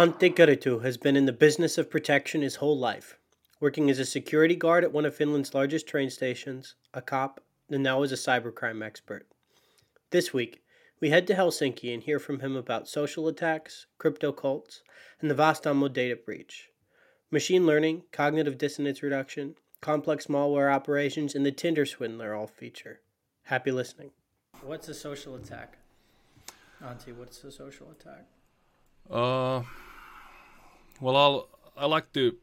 Antti Kurittu has been in the business of protection his whole life, working as a security guard at one of Finland's largest train stations, a cop, and now as a cybercrime expert. This week, we head to Helsinki and hear from him about social attacks, crypto cults, and the Vastaamo data breach. Machine learning, cognitive dissonance reduction, complex malware operations, and the Tinder swindler all feature. Happy listening. What's a social attack? Antti, what's a social attack? Uh, well, I'll I like to.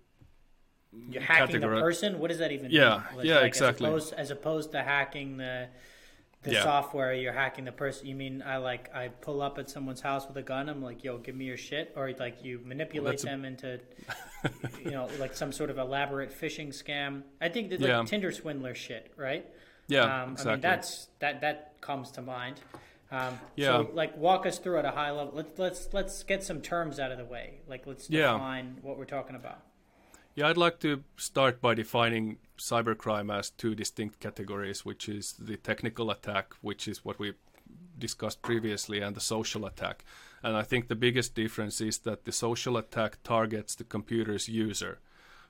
You're hacking the person. What does that even yeah, mean? Like, yeah, like, exactly. As opposed, as opposed to hacking the the Yeah. software, you're hacking the person. You mean I like I pull up at someone's house with a gun. I'm like, yo, give me your shit, or like you manipulate a- them into, you know, like some sort of elaborate phishing scam. I think like Yeah. Tinder swindler shit, right? Yeah, um, exactly. I mean, that's that that comes to mind. Um, Yeah. So, like, walk us through at a high level. Let's let's let's get some terms out of the way. Like, let's Yeah. define what we're talking about. Yeah, I'd like to start by defining cybercrime as two distinct categories, which is the technical attack, which is what we discussed previously, and the social attack. And I think the biggest difference is that the social attack targets the computer's user.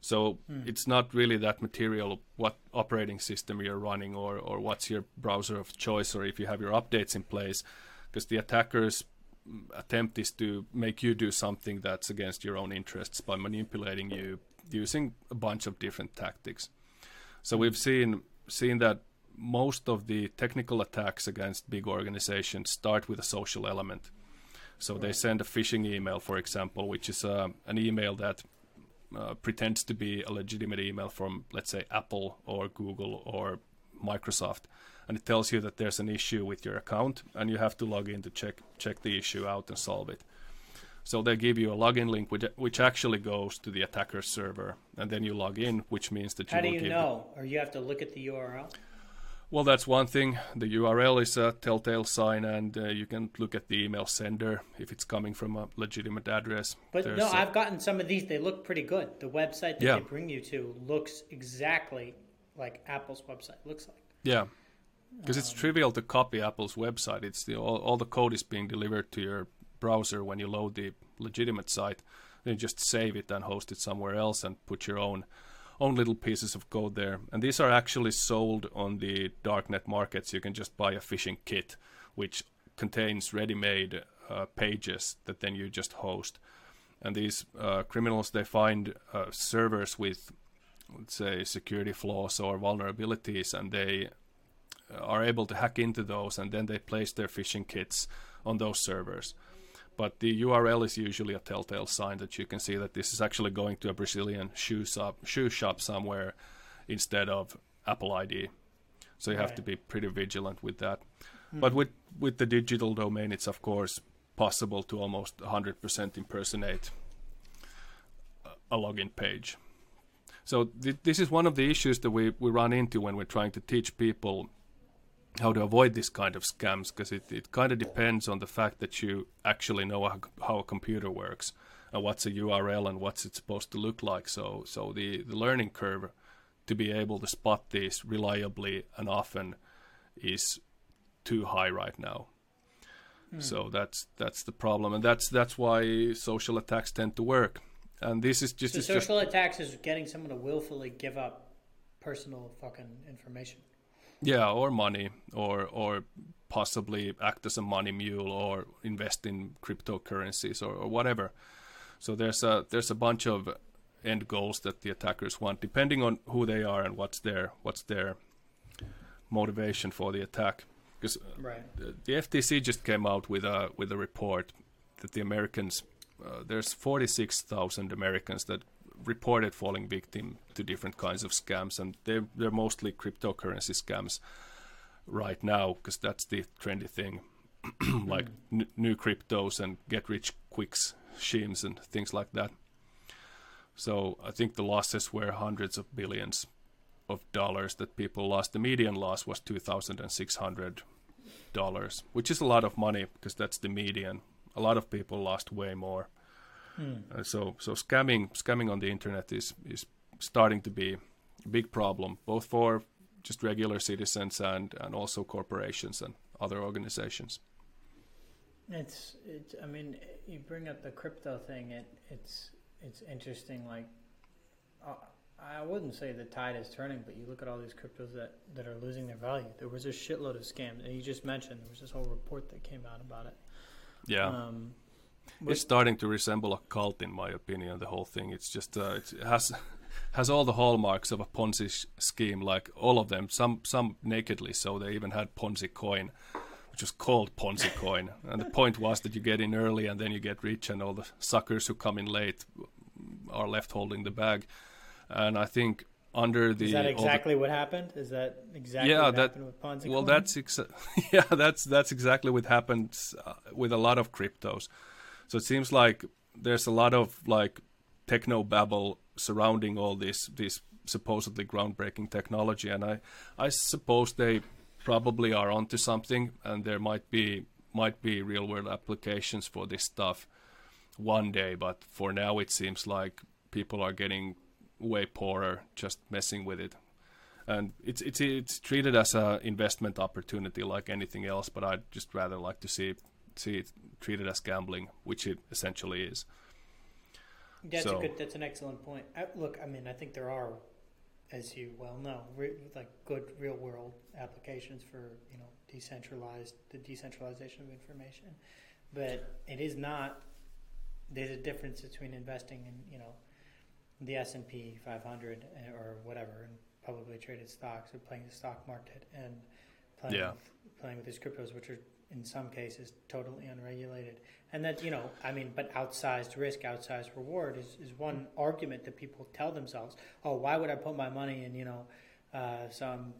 So it's not really that material what operating system you're running or, or what's your browser of choice or if you have your updates in place, because the attacker's mm, attempt is to make you do something that's against your own interests by manipulating you using a bunch of different tactics. So we've seen seen that most of the technical attacks against big organizations start with a social element. So they send a phishing email, for example, which is uh, an email that uh, pretends to be a legitimate email from, let's say, Apple or Google or Microsoft, and it tells you that there's an issue with your account, and you have to log in to check check the issue out and solve it. So they give you a login link, which which actually goes to the attacker's server, and then you log in, which means that you How do you know? Or you have to look at the URL. Well, that's one thing. The URL is a telltale sign, and uh, you can look at the email sender if it's coming from a legitimate address. But There's no, I've gotten some of these. They look pretty good. The website that Yeah. they bring you to looks exactly like Apple's website looks like. yeah, because it's trivial to copy Apple's website. It's the all, all the code is being delivered to your browser when you load the legitimate site. Then you just save it and host it somewhere else and put your own own little pieces of code there. And these are actually sold on the darknet markets. You can just buy a phishing kit, which contains ready-made uh, pages that then you just host. And these uh, criminals they find uh, servers with, let's say, security flaws or vulnerabilities, and they uh, are able to hack into those, and then they place their phishing kits on those servers. But the URL is usually a telltale sign that you can see that this is actually going to a Brazilian shoe shop, shoe shop somewhere instead of Apple ID. So you have to be pretty vigilant with that. Hmm. But with with the digital domain, it's of course possible to almost 100% impersonate a- a login page. So th- this is one of the issues that we, we run into when we're trying to teach people how to avoid this kind of scams because it, it kind of depends on the fact that you actually know how, how a computer works and what's a URL and what's it supposed to look like. So so the, the learning curve to be able to spot this reliably and often is too high right now. Hmm. So that's that's the problem, and that's that's why social attacks tend to work. And this is just So it's just social attacks is getting someone to willfully give up personal fucking information. Yeah, or money, or or possibly act as a money mule, or invest in cryptocurrencies, or, or whatever. So there's a there's a bunch of end goals that the attackers want, depending on who they are and what's their what's their motivation for the attack. Because Right. the, the FTC just came out with a with a report that the Americans uh, there's 46,000 Americans that reported falling victim to different kinds of scams, and they're they're mostly cryptocurrency scams right now because that's the trendy thing, like n- new cryptos and get rich quick schemes and things like that. So I think the losses were hundreds of billions of dollars that people lost. The median loss was two thousand and six hundred dollars, which is a lot of money because that's the median. A lot of people lost way more. Uh, so so scamming scamming on the internet is is starting to be a big problem, both for just regular citizens and and also corporations and other organizations. It's it's. I mean, you bring up the crypto thing. It it's it's interesting. Like, uh, I wouldn't say the tide is turning, but you look at all these cryptos that that are losing their value. There was a shitload of scams, and you just mentioned there was this whole report that came out about it. Yeah. Um, it's starting to resemble a cult, in my opinion. The whole thing. It's just uh, it has has all the hallmarks of a Ponzi scheme, like all of them. Some some nakedly, so they even had Ponzi coin which was called Ponzi coin. and the point was that you get in early and then you get rich, and all the suckers who come in late are left holding the bag. And I think under the is that exactly the, what happened? Is that exactly yeah, what that, happened with Ponzi? Well, coin? that's exa- yeah, that's that's exactly what happened uh, with a lot of cryptos. So it seems like there's a lot of like techno babble surrounding all this this supposedly groundbreaking technology, and I I suppose they probably are onto something, and there might be might be real world applications for this stuff one day. But for now, it seems like people are getting way poorer just messing with it, and it's it's it's treated as an investment opportunity like anything else. But I'd just rather like to see see it treated as gambling, which it essentially is. That's so, a good. That's an excellent point. I, look, I mean, I think there are as you well know, re- like good real world applications for you know decentralized the decentralization of information, but it is not. There's a difference between investing in you know the S and P 500 eh, or whatever and publicly traded stocks or playing the stock market and playing yeah. with, playing with these cryptos, which are in some cases totally unregulated. And that, you know, I mean, but outsized risk, outsized reward is, is one argument that people tell themselves, oh, why would I put my money in, you know, uh, some,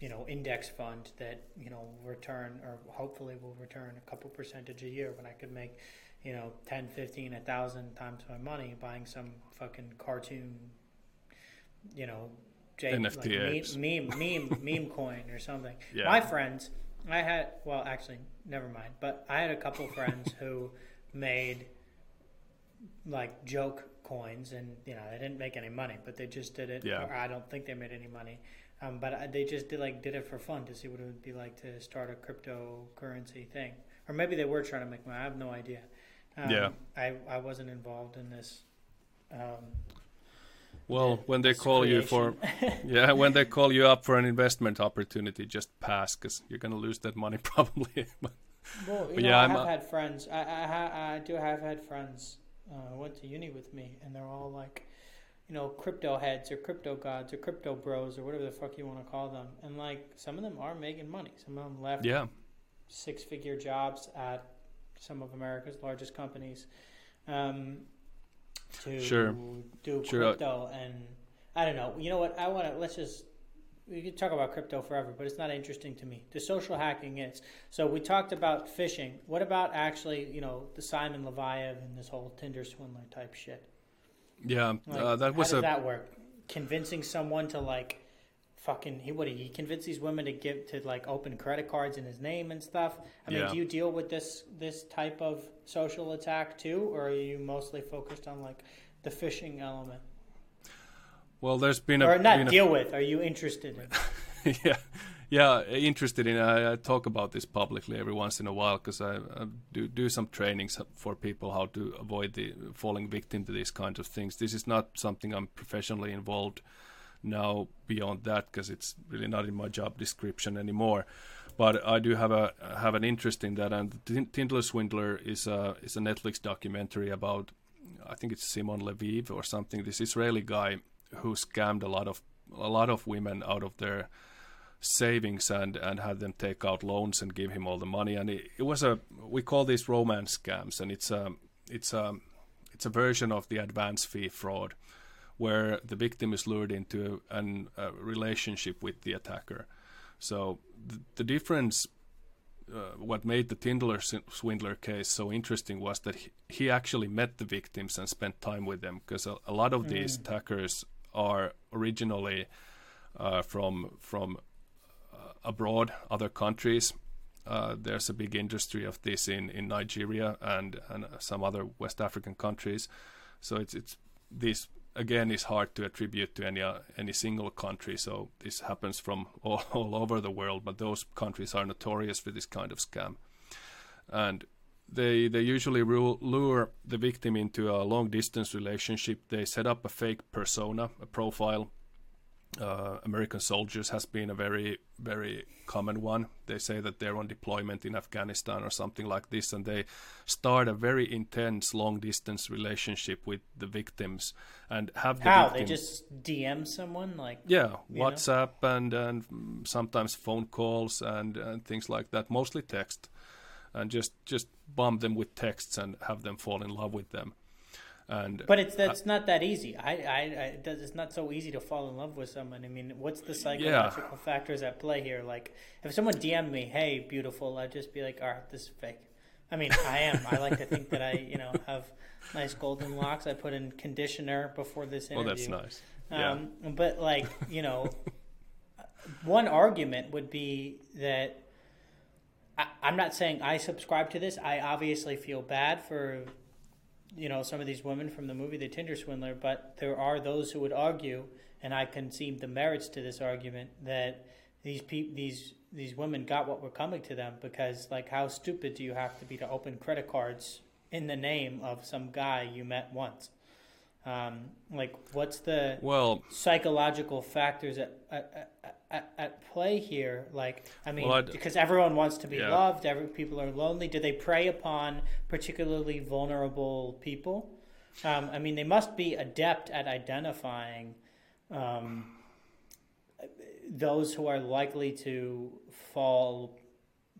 you know, index fund that, you know, return or hopefully will return a couple percentage a year when I could make, you know, 10, 15, a thousand times my money buying some fucking cartoon, you know, J- like meme, meme, meme, meme coin or something. Yeah. My friends, I had well, actually, never mind. But I had a couple friends who made like joke coins, and you know they didn't make any money, but they just did it. Yeah. I don't think they made any money, um, but they just did like did it for fun to see what it would be like to start a cryptocurrency thing, or maybe they were trying to make money. I have no idea. Um, yeah. I I wasn't involved in this. Um, well, when they call creation. you for, yeah, when they call you up for an investment opportunity, just pass because you're gonna lose that money probably. well, you know, yeah, I have had friends. I, I I do have had friends uh, went to uni with me, and they're all like, you know, crypto heads or crypto gods or crypto bros or whatever the fuck you want to call them. And like, some of them are making money. Some of them left yeah. six figure jobs at some of America's largest companies. Um, to sure. do sure. crypto and I don't know. You know what? I want to let's just we could talk about crypto forever, but it's not interesting to me. The social hacking is. So we talked about phishing. What about actually, you know, the Simon Leviev and this whole Tinder swindler type shit? Yeah, like, uh, that was how does a... that work? Convincing someone to like fucking he what he convinced these women to give to like open credit cards in his name and stuff. I mean, yeah. do you deal with this this type of social attack too, or are you mostly focused on like the phishing element? Well, there's been a or not deal a, with. Are you interested in? yeah, yeah, interested in. I, I, talk about this publicly every once in a while because I, I, do do some trainings for people how to avoid the falling victim to these kinds of things. This is not something I'm professionally involved now beyond that because it's really not in my job description anymore. But I do have a have an interest in that. And Tinder Swindler is a is a Netflix documentary about I think it's Simon Leviev or something. This Israeli guy who scammed a lot of a lot of women out of their savings and and had them take out loans and give him all the money. And it, it was a we call these romance scams, and it's a it's a it's a version of the advance fee fraud where the victim is lured into an, a relationship with the attacker. So the, the difference, uh, what made the Tinder swindler case so interesting was that he, he, actually met the victims and spent time with them because a, a lot of mm. these attackers are originally uh, from from uh, abroad, other countries. Uh, there's a big industry of this in, in Nigeria and, and some other West African countries. So it's it's these again is hard to attribute to any uh, any single country. So this happens from all, all over the world, but those countries are notorious for this kind of scam. And they they usually lure the victim into a long distance relationship. They set up a fake persona, a profile. Uh, American soldiers has been a very very common one. They say that they're on deployment in Afghanistan or something like this, and they start a very intense long distance relationship with the victims and have the how victim, they just DM someone like yeah WhatsApp know? and and sometimes phone calls and and things like that. Mostly text and just just bomb them with texts and have them fall in love with them. And but it's that's not that easy. I, I, I it's not so easy to fall in love with someone. I mean, what's the psychological yeah. factors at play here? Like, if someone DM me, "Hey, beautiful," I'd just be like, "All right, this is fake." I mean, I am. I like to think that I, you know, have nice golden locks. I put in conditioner before this interview. Oh, that's nice. Yeah. Um, but like, you know, one argument would be that I'm not saying I subscribe to this. I obviously feel bad for you know some of these women from the movie The Tinder Swindler, but there are those who would argue, and I concede the merits to this argument that these pe- these these women got what were coming to them because like how stupid do you have to be to open credit cards in the name of some guy you met once? Um, like what's the well psychological factors at, at, at, at play here? Like, I mean, well, because everyone wants to be yeah. loved, every people are lonely. Do they prey upon particularly vulnerable people? Um, I mean, they must be adept at identifying um, those who are likely to fall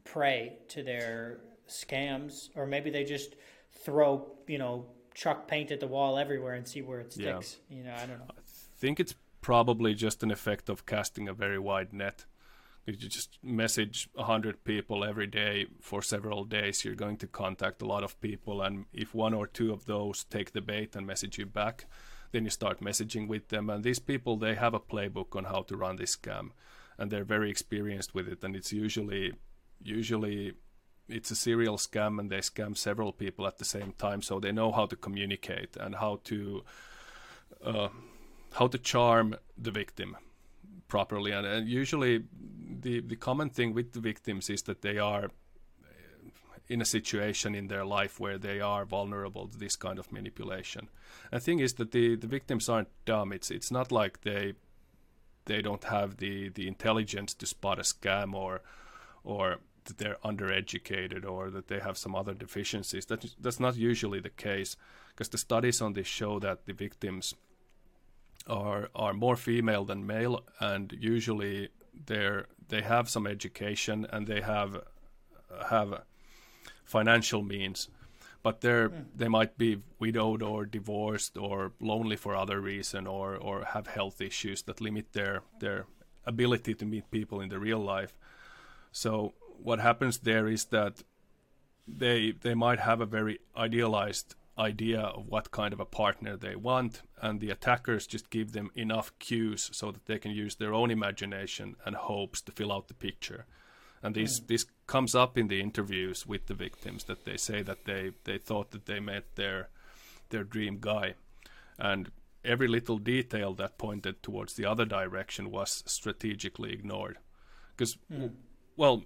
prey to their scams, or maybe they just throw, you know, chuck paint at the wall everywhere and see where it sticks. Yeah. You know, I don't know. I think it's probably just an effect of casting a very wide net. If you just message 100 people every day for several days, you're going to contact a lot of people. And if one or two of those take the bait and message you back, then you start messaging with them. And these people, they have a playbook on how to run this scam. And they're very experienced with it. And it's usually, usually, it's a serial scam and they scam several people at the same time. So they know how to communicate and how to. Uh, how to charm the victim properly. And, and usually, the the common thing with the victims is that they are uh, in a situation in their life where they are vulnerable to this kind of manipulation. The thing is that the, the victims aren't dumb. It's it's not like they they don't have the, the intelligence to spot a scam or or that they're undereducated or that they have some other deficiencies. That, that's not usually the case because the studies on this show that the victims are are more female than male, and usually they they have some education and they have have financial means, but they're mm. they might be widowed or divorced or lonely for other reason or or have health issues that limit their their ability to meet people in the real life. So what happens there is that they they might have a very idealized idea of what kind of a partner they want, and the attackers just give them enough cues so that they can use their own imagination and hopes to fill out the picture. And this mm. this comes up in the interviews with the victims that they say that they, they thought that they met their their dream guy, and every little detail that pointed towards the other direction was strategically ignored, because mm. well,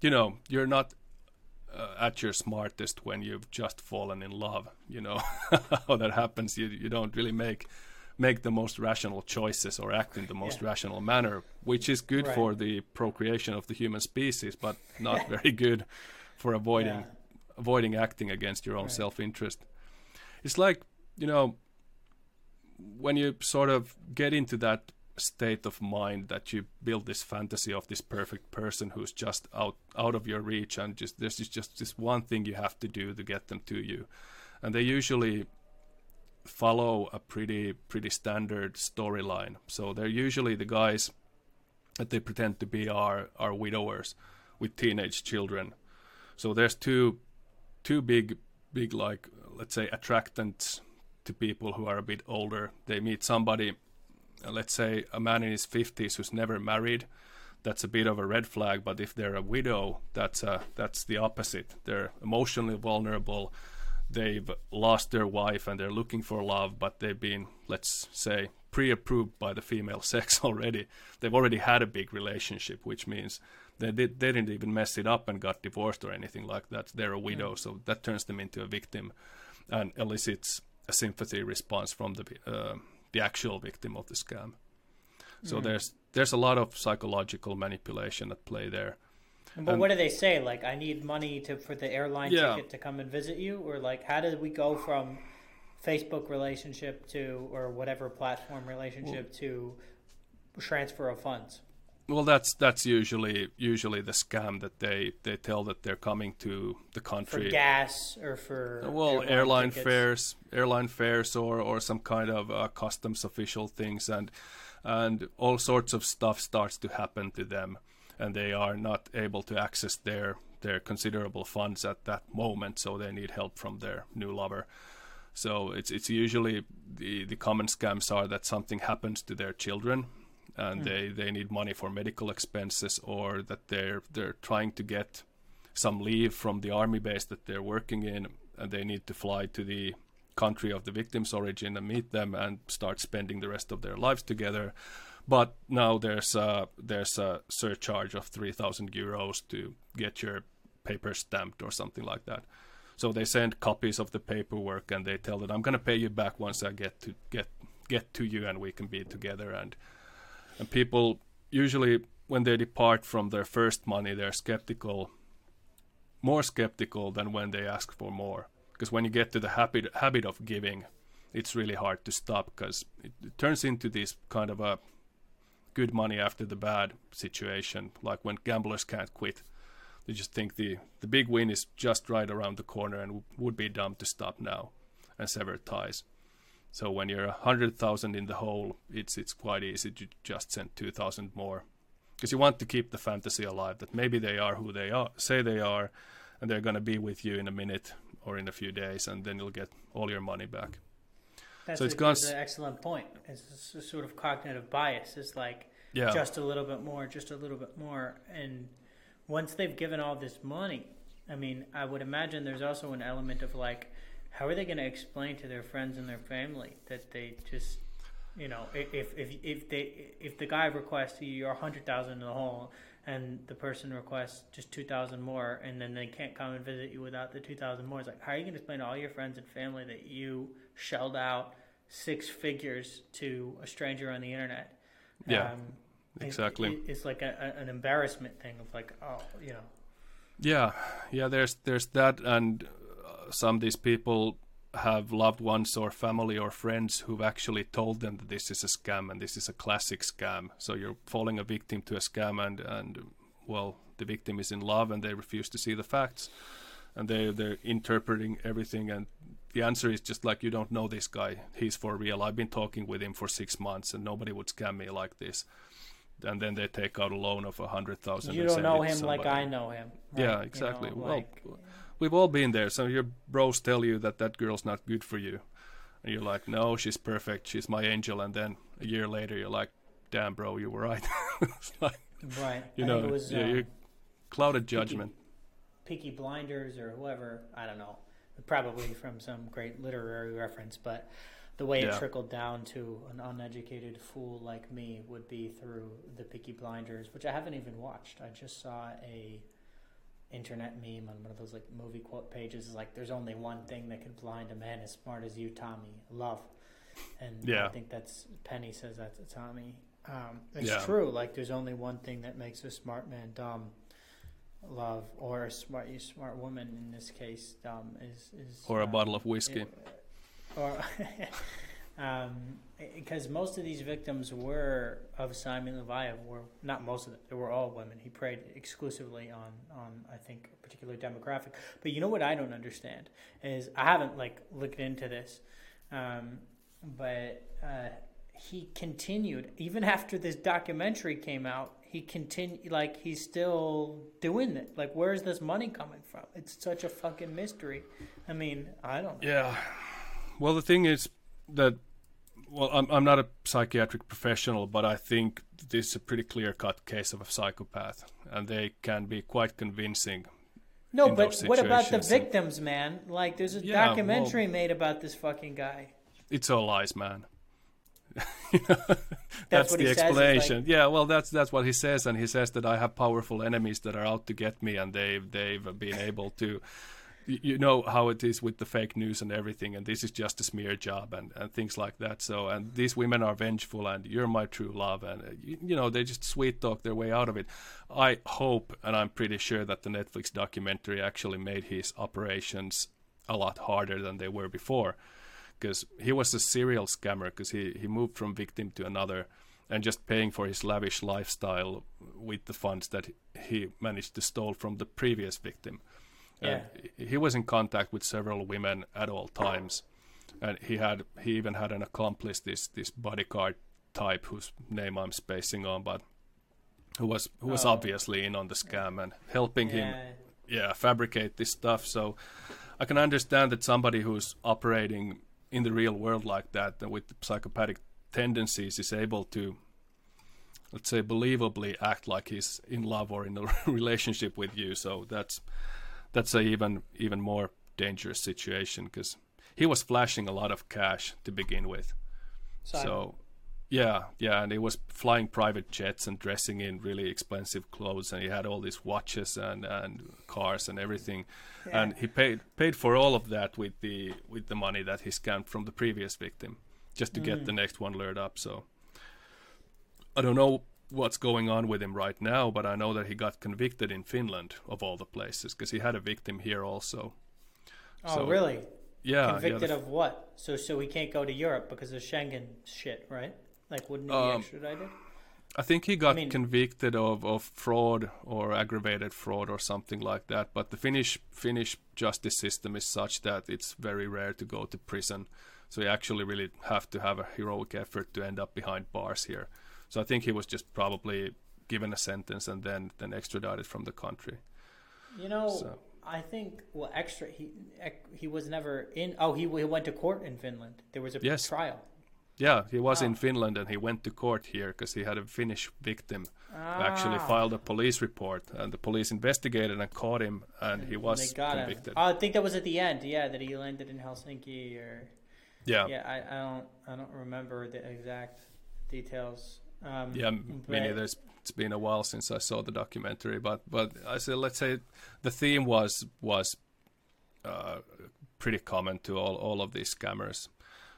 you know, you're not uh, at your smartest when you've just fallen in love. You know how that happens. You you don't really make make the most rational choices or act in the most yeah. rational manner, which is good right. for the procreation of the human species, but not very good for avoiding yeah. avoiding acting against your own right. self interest. It's like you know when you sort of get into that state of mind that you build this fantasy of this perfect person who's just out out of your reach and just there's just this one thing you have to do to get them to you. And they usually follow a pretty pretty standard storyline. So they're usually the guys that they pretend to be are are widowers with teenage children. So there's two two big big like let's say attractants to people who are a bit older. They meet somebody let's say a man in his 50s who's never married that's a bit of a red flag but if they're a widow that's uh, that's the opposite they're emotionally vulnerable they've lost their wife and they're looking for love but they've been let's say pre-approved by the female sex already they've already had a big relationship which means they did they didn't even mess it up and got divorced or anything like that. They're a widow, mm. so that turns them into a victim, and elicits a sympathy response from the uh, the actual victim of the scam. So mm. there's there's a lot of psychological manipulation at play there. But and, what do they say? Like, I need money to for the airline yeah. ticket to come and visit you, or like, how did we go from Facebook relationship to or whatever platform relationship well, to transfer of funds? Well, that's that's usually usually the scam that they, they tell that they're coming to the country for gas or for well airline, airline fares, airline fares or or some kind of uh, customs official things, and and all sorts of stuff starts to happen to them, and they are not able to access their their considerable funds at that moment, so they need help from their new lover. So it's it's usually the the common scams are that something happens to their children and mm. they, they need money for medical expenses or that they're they're trying to get some leave from the army base that they're working in and they need to fly to the country of the victim's origin and meet them and start spending the rest of their lives together. But now there's a there's a surcharge of 3000 euros to get your paper stamped or something like that. So they send copies of the paperwork and they tell that I'm going to pay you back once I get to get get to you and we can be together. And and people usually when they depart from their first money they're skeptical more skeptical than when they ask for more. Because when you get to the habit habit of giving it's really hard to stop because it, it, turns into this kind of a good money after the bad situation. Like when gamblers can't quit they just think the the big win is just right around the corner and w- would be dumb to stop now and sever ties so when you're a hundred thousand in the hole, it's it's quite easy to just send two thousand more, because you want to keep the fantasy alive that maybe they are who they are, say they are, and they're going to be with you in a minute or in a few days, and then you'll get all your money back. That's so it's a, gone. That's an excellent point. It's a sort of cognitive bias. It's like yeah. just a little bit more, just a little bit more, and once they've given all this money, I mean, I would imagine there's also an element of like how are they going to explain to their friends and their family that they just you know if if if they if the guy requests you're a hundred thousand in the hole and the person requests just two thousand more and then they can't come and visit you without the two thousand more it's like how are you going to explain to all your friends and family that you shelled out six figures to a stranger on the internet? Yeah um, exactly. it, it's like a, an embarrassment thing of like oh you know. Yeah yeah there's there's that and some of these people have loved ones or family or friends who've actually told them that this is a scam and this is a classic scam. So you're falling a victim to a scam and and well the victim is in love and they refuse to see the facts. And they they're interpreting everything and the answer is just like you don't know this guy. He's for real. I've been talking with him for six months and nobody would scam me like this. And then they take out a loan of a hundred thousand you don't know him like i know him. Right? yeah exactly you know, like, well we've all been there. Some of your bros tell you that that girl's not good for you, and you're like, no, she's perfect, she's my angel, and then a year later you're like, damn, bro, you were right. like, right. You know, was, yeah, uh, clouded judgment. Peaky, Peaky Blinders or whoever, I don't know, probably from some great literary reference, but the way yeah. it trickled down to an uneducated fool like me would be through the Peaky Blinders, which I haven't even watched. I just saw a internet meme on one of those like movie quote pages is like there's only one thing that can blind a man as smart as you tommy love and yeah. i think that's penny says that to tommy um, it's yeah. true like there's only one thing that makes a smart man dumb love or a smart you smart woman in this case dumb is is or a um, bottle of whiskey it, or because um, most of these victims were of Simon Leviev were not most of them. They were all women. He preyed exclusively on on I think a particular demographic. But you know what I don't understand is I haven't like looked into this, um, but uh, he continued even after this documentary came out. He continued like he's still doing it. Like where's this money coming from? It's such a fucking mystery. I mean, I don't. Know. Yeah. Well, the thing is that well, I'm I'm not a psychiatric professional, but I think this is a pretty clear cut case of a psychopath, and they can be quite convincing. No, but what about the victims, man? Like, there's a yeah, documentary well, made about this fucking guy. It's all lies, man. that's, the explanation. like- yeah, well, that's that's what he says, and he says that I have powerful enemies that are out to get me, and they've they've been able to. You know how it is with the fake news and everything, and this is just a smear job and, and things like that. So, and these women are vengeful, and you're my true love, and uh, you, you know they just sweet talk their way out of it. I hope, and I'm pretty sure that the Netflix documentary actually made his operations a lot harder than they were before because he was a serial scammer because he, he moved from victim to another and just paying for his lavish lifestyle with the funds that he managed to stole from the previous victim. Yeah. And he was in contact with several women at all times, and he had he even had an accomplice, this this bodyguard type whose name I'm spacing on, but who was who was Oh. obviously in on the scam and helping him Yeah. yeah fabricate this stuff so i can understand that somebody who's operating in the real world like that with psychopathic tendencies is able to let's say believably act like he's in love or in a relationship with you so that's that's a even even more dangerous situation because he was flashing a lot of cash to begin with. So, so, yeah, yeah, and he was flying private jets and dressing in really expensive clothes, and he had all these watches and, and cars and everything, and he paid paid for all of that with the with the money that he scammed from the previous victim, just to get mm. the next one lured up. So, I don't know what's going on with him right now, but I know that he got convicted in Finland of all the places because he had a victim here also. oh, so- really? Yeah, yeah, Convicted the- of what? So, so he can't go to Europe because of Schengen shit, right? Like, wouldn't he Um, be extradited? I think he got mean- convicted of, of fraud or aggravated fraud or something like that. But the Finnish Finnish justice system is such that it's very rare to go to prison. So you actually really have to have a heroic effort to end up behind bars here. So I think he was just probably given a sentence and then then extradited from the country. You know, so- I think well, extra. He he was never in. Oh, he, he went to court in Finland. There was a Yes. trial. Yeah, he was in Finland and he went to court here because he had a Finnish victim who Ah. actually filed a police report and the police investigated and caught him and he was they got convicted. him. I think that was at the end. Yeah, that he landed in Helsinki or. yeah. Yeah, I, I don't I don't remember the exact details. Um, Yeah, but- me neither. It's, it's been a while since I saw the documentary, but but I said let's say the theme was was uh, pretty common to all all of these scammers.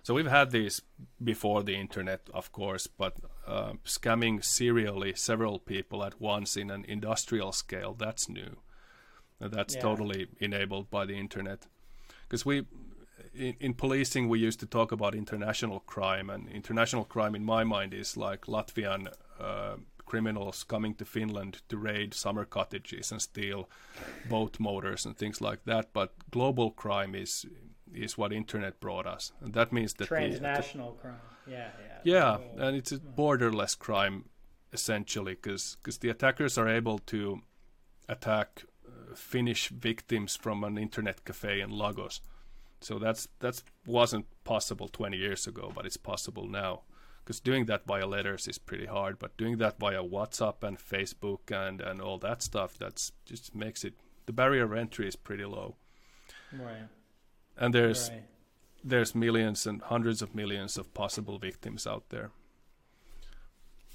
So we've had these before the internet, of course, but uh, scamming serially several people at once in an industrial scale that's new. That's Yeah. totally enabled by the internet. Because we in, in policing we used to talk about international crime and international crime in my mind is like latvian uh, criminals coming to finland to raid summer cottages and steal boat motors and things like that but global crime is is what internet brought us and that means that the, transnational crime. Yeah, yeah. yeah, and it's a borderless crime essentially because the attackers are able to attack uh, Finnish victims from an internet cafe in Lagos. So that's that's wasn't possible 20 years ago, but it's possible now. Because doing that via letters is pretty hard, but doing that via WhatsApp and Facebook and and all that stuff, that's just makes it the barrier of entry is pretty low. Right. And there's right. there's millions and hundreds of millions of possible victims out there.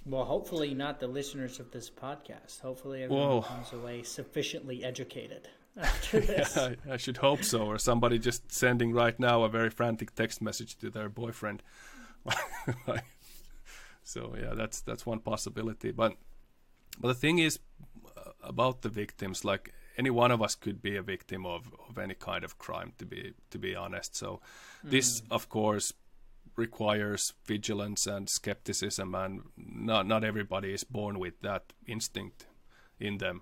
Well, hopefully not the listeners of this podcast. Hopefully everyone Whoa. comes away sufficiently educated after this. I, I should hope so, or somebody just sending right now a very frantic text message to their boyfriend. so yeah, that's that's one possibility. But but the thing is uh, about the victims, like any one of us could be a victim of, of any kind of crime. To be to be honest, so this of course requires vigilance and skepticism, and not not everybody is born with that instinct in them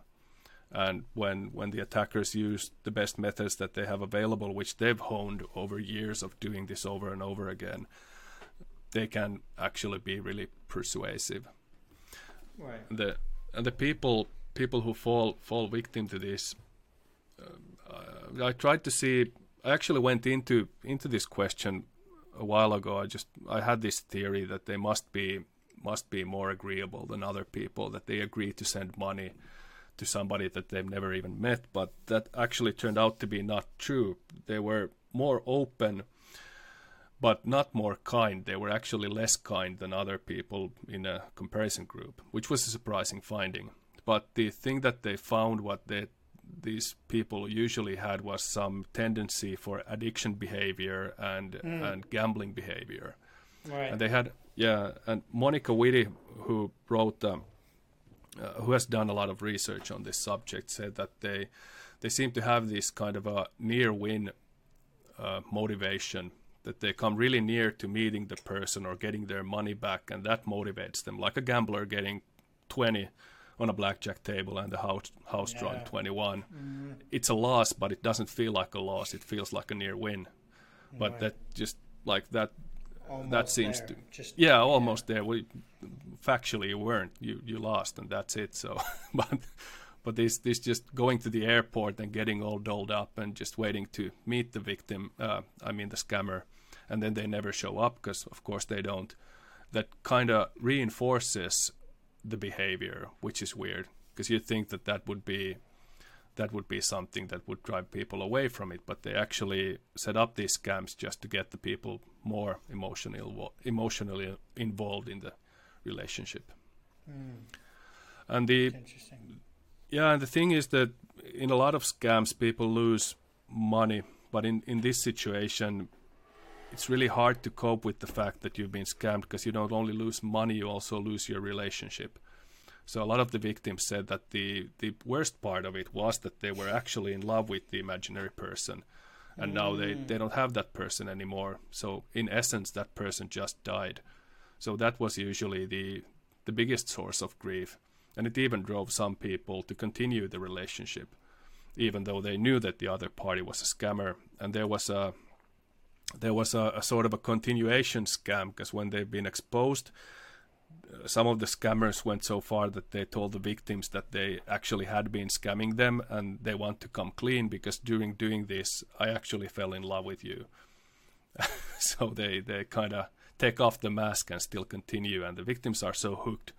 and when when the attackers use the best methods that they have available which they've honed over years of doing this over and over again they can actually be really persuasive right. the and the people people who fall fall victim to this uh, I tried to see I actually went into into this question a while ago I just I had this theory that they must be must be more agreeable than other people that they agree to send money to somebody that they've never even met but that actually turned out to be not true they were more open but not more kind. They were actually less kind than other people in a comparison group, which was a surprising finding. But the thing that they found, what they, these people usually had, was some tendency for addiction behavior and Mm. and gambling behavior. Right. And they had, yeah, and Monica Whitty, who wrote, um, uh, who has done a lot of research on this subject, said that they they seem to have this kind of a near win uh, motivation that they come really near to meeting the person or getting their money back, and that motivates them, like a gambler getting 20 on a blackjack table and the house house Yeah. 21. Mm-hmm. It's a loss, but it doesn't feel like a loss. It feels like a near win. But Right. that just like that Almost that seems there. to just yeah, almost there. We factually you weren't. You you lost, and that's it. So, but but this this just going to the airport and getting all dolled up and just waiting to meet the victim. Uh, I mean the scammer, and then they never show up because of course they don't. That kind of reinforces the behavior, which is weird because you think that that would be that would be something that would drive people away from it, but they actually set up these scams just to get the people more emotionally emotionally involved in the relationship. Hmm. And the Interesting. yeah, and the thing is that in a lot of scams, people lose money, but in in this situation, it's really hard to cope with the fact that you've been scammed because you don't only lose money, you also lose your relationship. So a lot of the victims said that the the worst part of it was that they were actually in love with the imaginary person, and now they mm. they don't have that person anymore. So in essence, that person just died. So that was usually the the biggest source of grief, and it even drove some people to continue the relationship, even though they knew that the other party was a scammer, and there was a there was a, a sort of a continuation scam because when they've been exposed, some of the scammers went so far that they told the victims that they actually had been scamming them and they want to come clean because during doing this, I actually fell in love with you. so they they kind of take off the mask and still continue, and the victims are so hooked.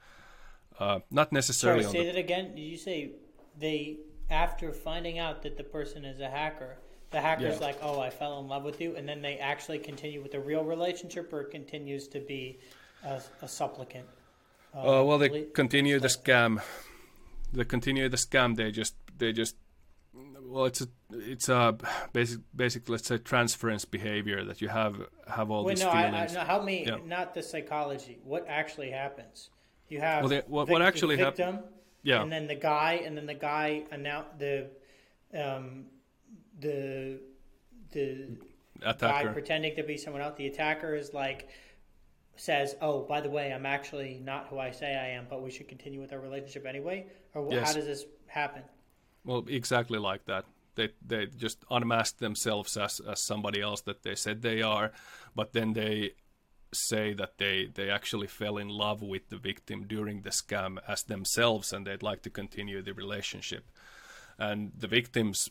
Uh, not Sorry, necessarily on say the that again. Did you say they, after finding out that the person is a hacker, the hacker's Yeah. like, "Oh, I fell in love with you," and then they actually continue with a real relationship, or it continues to be a, a supplicant? Uh, well, they continue the scam. They continue the scam. They just they just well, it's a it's a basic basic let's say transference behavior that you have have all Wait, these no, I, I, no, help me. Yeah. Not the psychology. What actually happens? You have Well, they- what- vic- what the actually hap- victim, yeah, and then the guy, and then the guy announce the, um, the, the guy attacker. pretending to be someone else. The attacker is like says, "Oh, by the way, I'm actually not who I say I am, but we should continue with our relationship anyway." Or Yes. how does this happen? Well, exactly like that. They they just unmask themselves as as somebody else that they said they are, but then they say that they they actually fell in love with the victim during the scam as themselves, and they'd like to continue the relationship. And the victims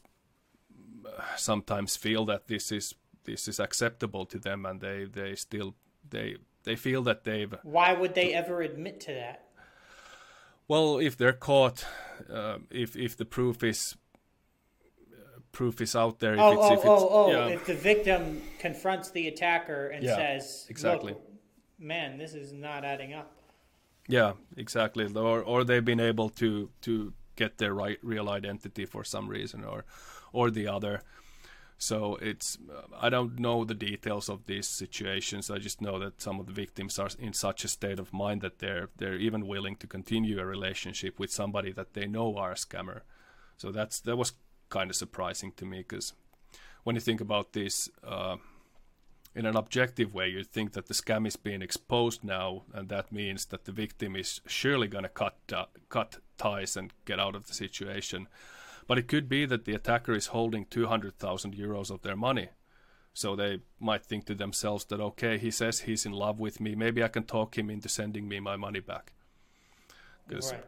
uh, sometimes feel that this is this is acceptable to them, and they they still they they feel that they've Why would they ever admit to that? well, if they're caught, uh, if if the proof is uh, proof is out there, if Oh, it's oh, if it's oh, oh! yeah, If the victim confronts the attacker and Yeah, says, exactly. "Look, man, this is not adding up." yeah, exactly, or or they've been able to to get their right real identity for some reason or or the other. So it's I don't know the details of these situations. I just know that some of the victims are in such a state of mind that they're they're even willing to continue a relationship with somebody that they know are a scammer. So that's that was kind of surprising to me because when you think about this uh, in an objective way, you think that the scam is being exposed now, and that means that the victim is surely going to cut uh, cut ties and get out of the situation. But it could be that the attacker is holding 200,000 euros of their money. So they might think to themselves that, okay, he says he's in love with me. Maybe I can talk him into sending me my money back. Right.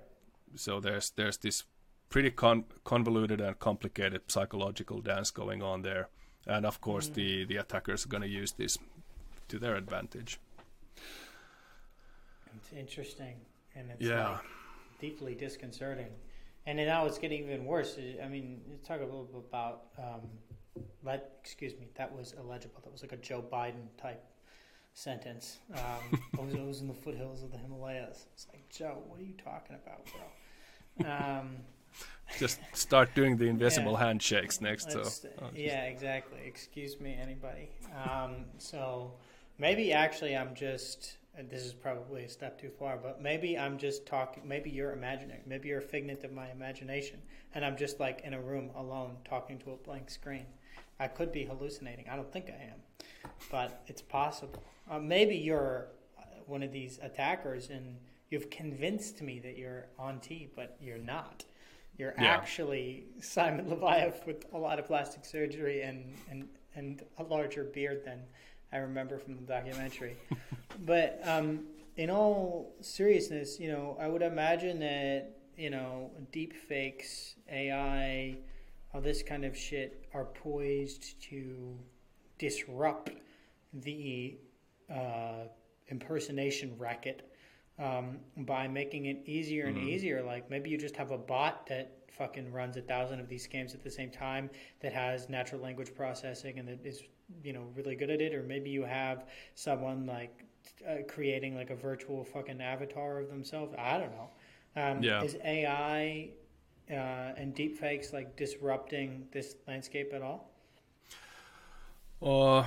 so there's there's this pretty con- convoluted and complicated psychological dance going on there, and of course hmm. the the attackers are going to use this to their advantage. It's interesting, and it's Yeah. like deeply disconcerting. And then now it's getting even worse. I mean, talk a little bit about. Um, let excuse me, that was illegible. That was like a Joe Biden type sentence. Um, was, in the foothills of the Himalayas. It's like, Joe, what are you talking about, bro? Um, Just start doing the invisible Yeah. handshakes next. So oh, yeah, exactly. Excuse me, anybody. Um, so maybe actually I'm just. And This is probably a step too far, but maybe I'm just talking. Maybe you're imagining, Maybe you're a figment of my imagination, and I'm just like in a room alone talking to a blank screen. I could be hallucinating. I don't think I am, but it's possible. Uh, maybe you're uh, one of these attackers, and you've convinced me that you're Antti, but you're not. You're Yeah. actually Simon Leviev with a lot of plastic surgery and, and, and a larger beard than I remember from the documentary. but um, in all seriousness, you know, I would imagine that, you know, deep fakes, AI, all this kind of shit are poised to disrupt the uh, impersonation racket um, by making it easier and Mhm. easier. Like maybe you just have a bot that fucking runs a thousand of these scams at the same time that has natural language processing and that is you know really good at it, or maybe you have someone like uh, creating like a virtual fucking avatar of themselves. I don't know. Um, Yeah. Is AI uh, and deepfakes like disrupting this landscape at all? Uh,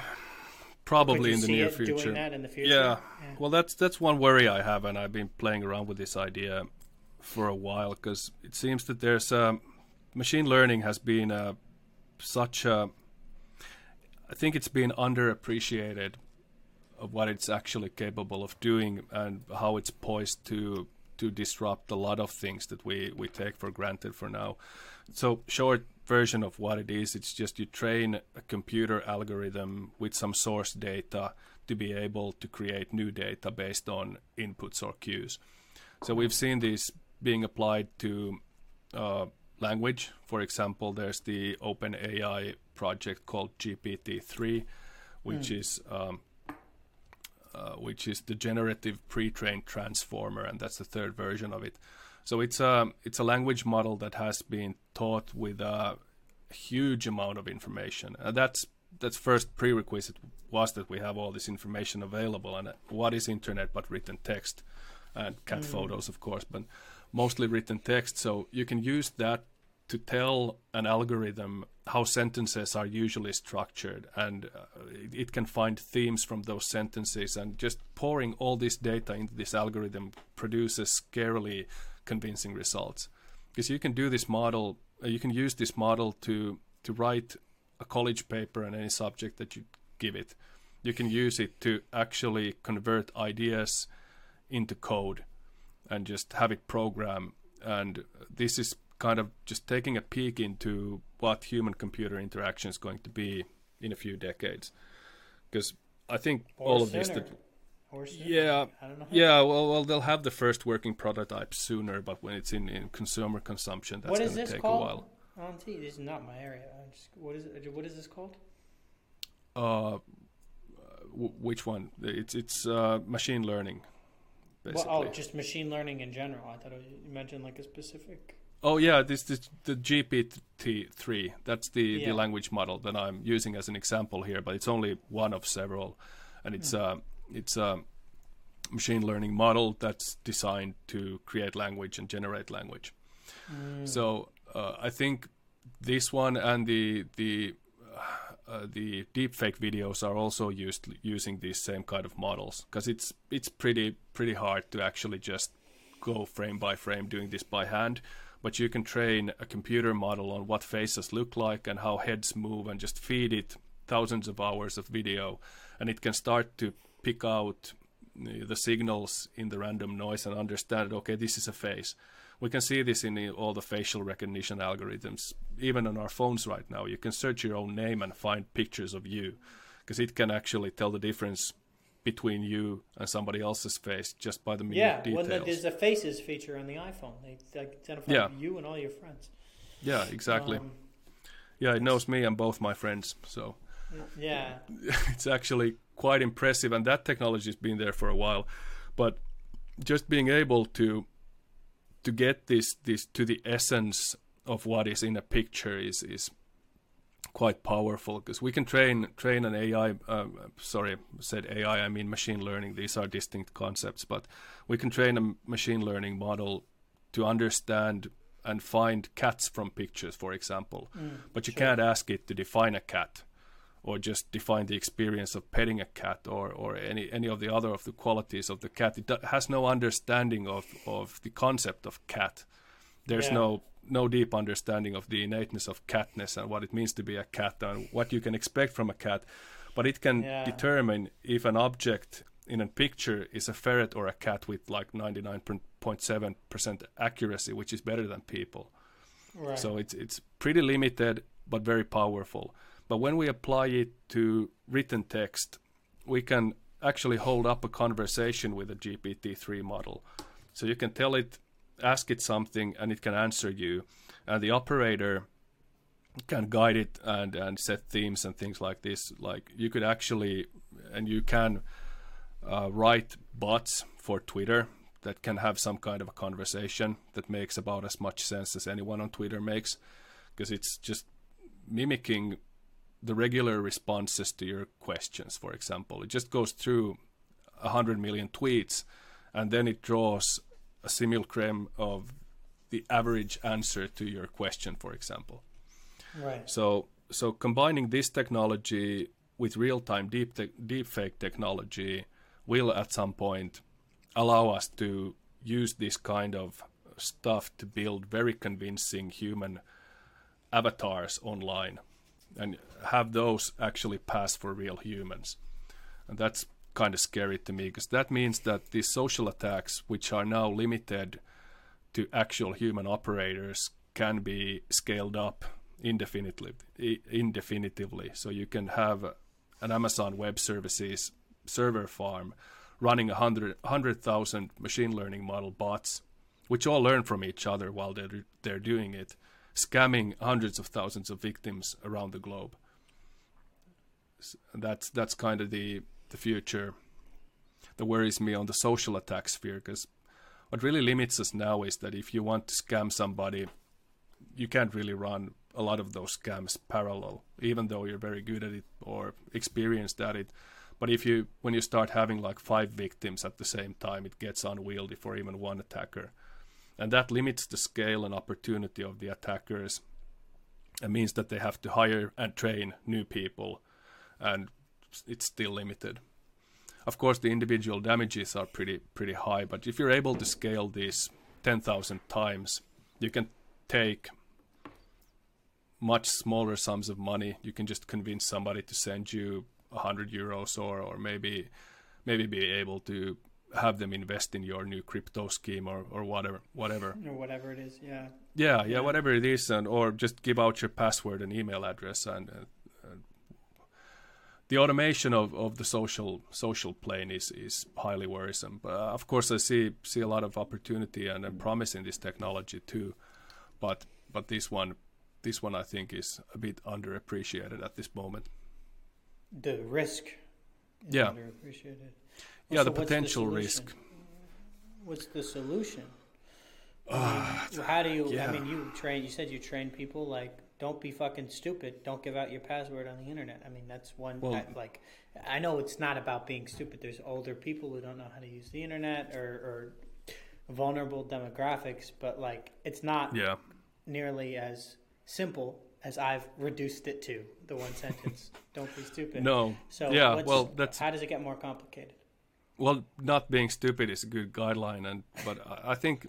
probably in the near future. doing that in the future? Yeah. Well, that's that's one worry I have, and I've been playing around with this idea for a while because it seems that there's um, machine learning has been uh, such a. I think it's been underappreciated of what it's actually capable of doing and how it's poised to to disrupt a lot of things that we we take for granted for now. So short version of what it is, it's just you train a computer algorithm with some source data to be able to create new data based on inputs or cues. So we've seen this being applied to uh, language. For example, there's the OpenAI project called GPT-3, which is um, uh, which is the generative pre-trained transformer, and that's the third version of it. So it's a it's a language model that has been taught with a huge amount of information, and that's that's first prerequisite was that we have all this information available. And uh, what is internet but written text and cat photos, of course, but mostly written text. So you can use that to tell an algorithm how sentences are usually structured and uh, it, can find themes from those sentences and just pouring all this data into this algorithm produces scarily convincing results because you can do this model uh, you can use this model to to write a college paper on any subject that you give it you can use it to actually convert ideas into code and just have it program and this is kind of just taking a peek into what human computer interaction is going to be in a few decades because i think Or all of this that yeah I don't know. yeah well, well they'll have the first working prototype sooner but when it's in, in consumer consumption that's going to take called? a while Antti. This is not my area. I just, what is it? What is this called? uh w- which one it's it's uh, machine learning basically Well, oh, just machine learning in general. I thought you mentioned like a specific. Oh yeah, this this the GPT three. That's the Yeah. the language model that I'm using as an example here, but it's only one of several, and it's Hmm. uh it's a machine learning model that's designed to create language and generate language. Mm. So uh, I think this one and the the uh, the deepfake videos are also used using these same kind of models because it's it's pretty pretty hard to actually just go frame by frame doing this by hand. But you can train a computer model on what faces look like and how heads move and just feed it thousands of hours of video. And it can start to pick out the the signals in the random noise and understand okay this is a face we can see this in all the facial recognition algorithms even on our phones right now. You can search your own name and find pictures of you because it can actually tell the difference between you and somebody else's face just by the mere Yeah, details when the, there's a faces feature on the iPhone, they, they identify Yeah. you and all your friends. yeah exactly. Um, yeah it knows me and both my friends so. Yeah, it's actually quite impressive and that technology has been there for a while. But just being able to to get this this to the essence of what is in a picture is is quite powerful because we can train train an AI. Uh, sorry, said AI. I mean machine learning. These are distinct concepts, but we can train a machine learning model to understand and find cats from pictures, for example. Mm, but you sure. can't ask it to define a cat or just define the experience of petting a cat or, or any, any of the other of the qualities of the cat. It has no understanding of, of the concept of cat. There's yeah. no no deep understanding of the innateness of catness and what it means to be a cat and what you can expect from a cat. But it can yeah. determine if an object in a picture is a ferret or a cat with like 99.7% accuracy, which is better than people. Right. So it's it's pretty limited but very powerful. But when we apply it to written text, we can actually hold up a conversation with a GPT-3 model. So you can tell it, ask it something, and it can answer you, and the operator can guide it and and set themes and things like this. Like you could actually, and you can uh, write bots for Twitter that can have some kind of a conversation that makes about as much sense as anyone on Twitter makes, because it's just mimicking the regular responses to your questions. For example, it just goes through a hundred million tweets, and then it draws a simulacrum of the average answer to your question, for example. Right. So, so combining this technology with real-time deep te- deepfake technology will at some point allow us to use this kind of stuff to build very convincing human avatars online and have those actually pass for real humans. And that's kind of scary to me because that means that these social attacks, which are now limited to actual human operators, can be scaled up indefinitely. Indefinitively, so you can have an Amazon Web Services server farm running a hundred hundred thousand machine learning model bots, which all learn from each other while they're they're doing it, scamming hundreds of thousands of victims around the globe. That's that's kind of the the future that worries me on the social attack sphere because what really limits us now is that if you want to scam somebody, you can't really run a lot of those scams parallel, even though you're very good at it or experienced at it. But if you when you start having like five victims at the same time, it gets unwieldy for even one attacker, and that limits the scale and opportunity of the attackers. It means that they have to hire and train new people, and it's still limited. Of course, the individual damages are pretty pretty high, but if you're able to scale these ten thousand times, you can take much smaller sums of money. You can just convince somebody to send you 100 euros or or maybe maybe be able to have them invest in your new crypto scheme or, or whatever whatever. Or whatever it is yeah. Yeah yeah, yeah. whatever it is and or just give out your password and email address and, uh, the automation of, of the social social plane is, is highly worrisome. But uh, of course I see see a lot of opportunity and, and promise in this technology too but but this one this one I think is a bit underappreciated at this moment. The risk yeah. underappreciated. Yeah, the potential risk. What's the solution? Ah, I mean, how do you? Yeah. I mean, you train. You said you train people like don't be fucking stupid. Don't give out your password on the internet. I mean, that's one. Well, like, I know it's not about being stupid. There's older people who don't know how to use the internet or, or vulnerable demographics, but like, it's not yeah. nearly as simple as I've reduced it to the one sentence. Don't be stupid. No. So yeah, well, that's how does it get more complicated? Well, not being stupid is a good guideline, and but I think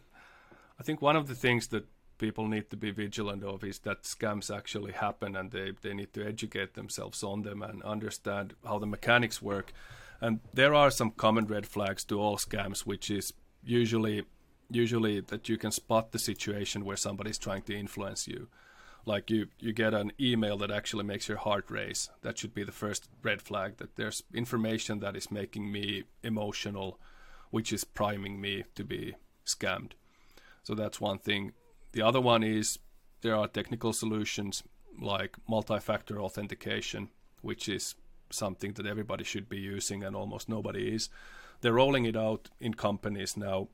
I think one of the things that people need to be vigilant of is that scams actually happen, and they they need to educate themselves on them and understand how the mechanics work. And there are some common red flags to all scams, which is usually usually that you can spot the situation where somebody's trying to influence you like you you get an email that actually makes your heart race. That should be the first red flag that there's information that is making me emotional which is priming me to be scammed. So that's one thing. The other one is there are technical solutions like multi-factor authentication which is something that everybody should be using and almost nobody is. They're rolling it out in companies now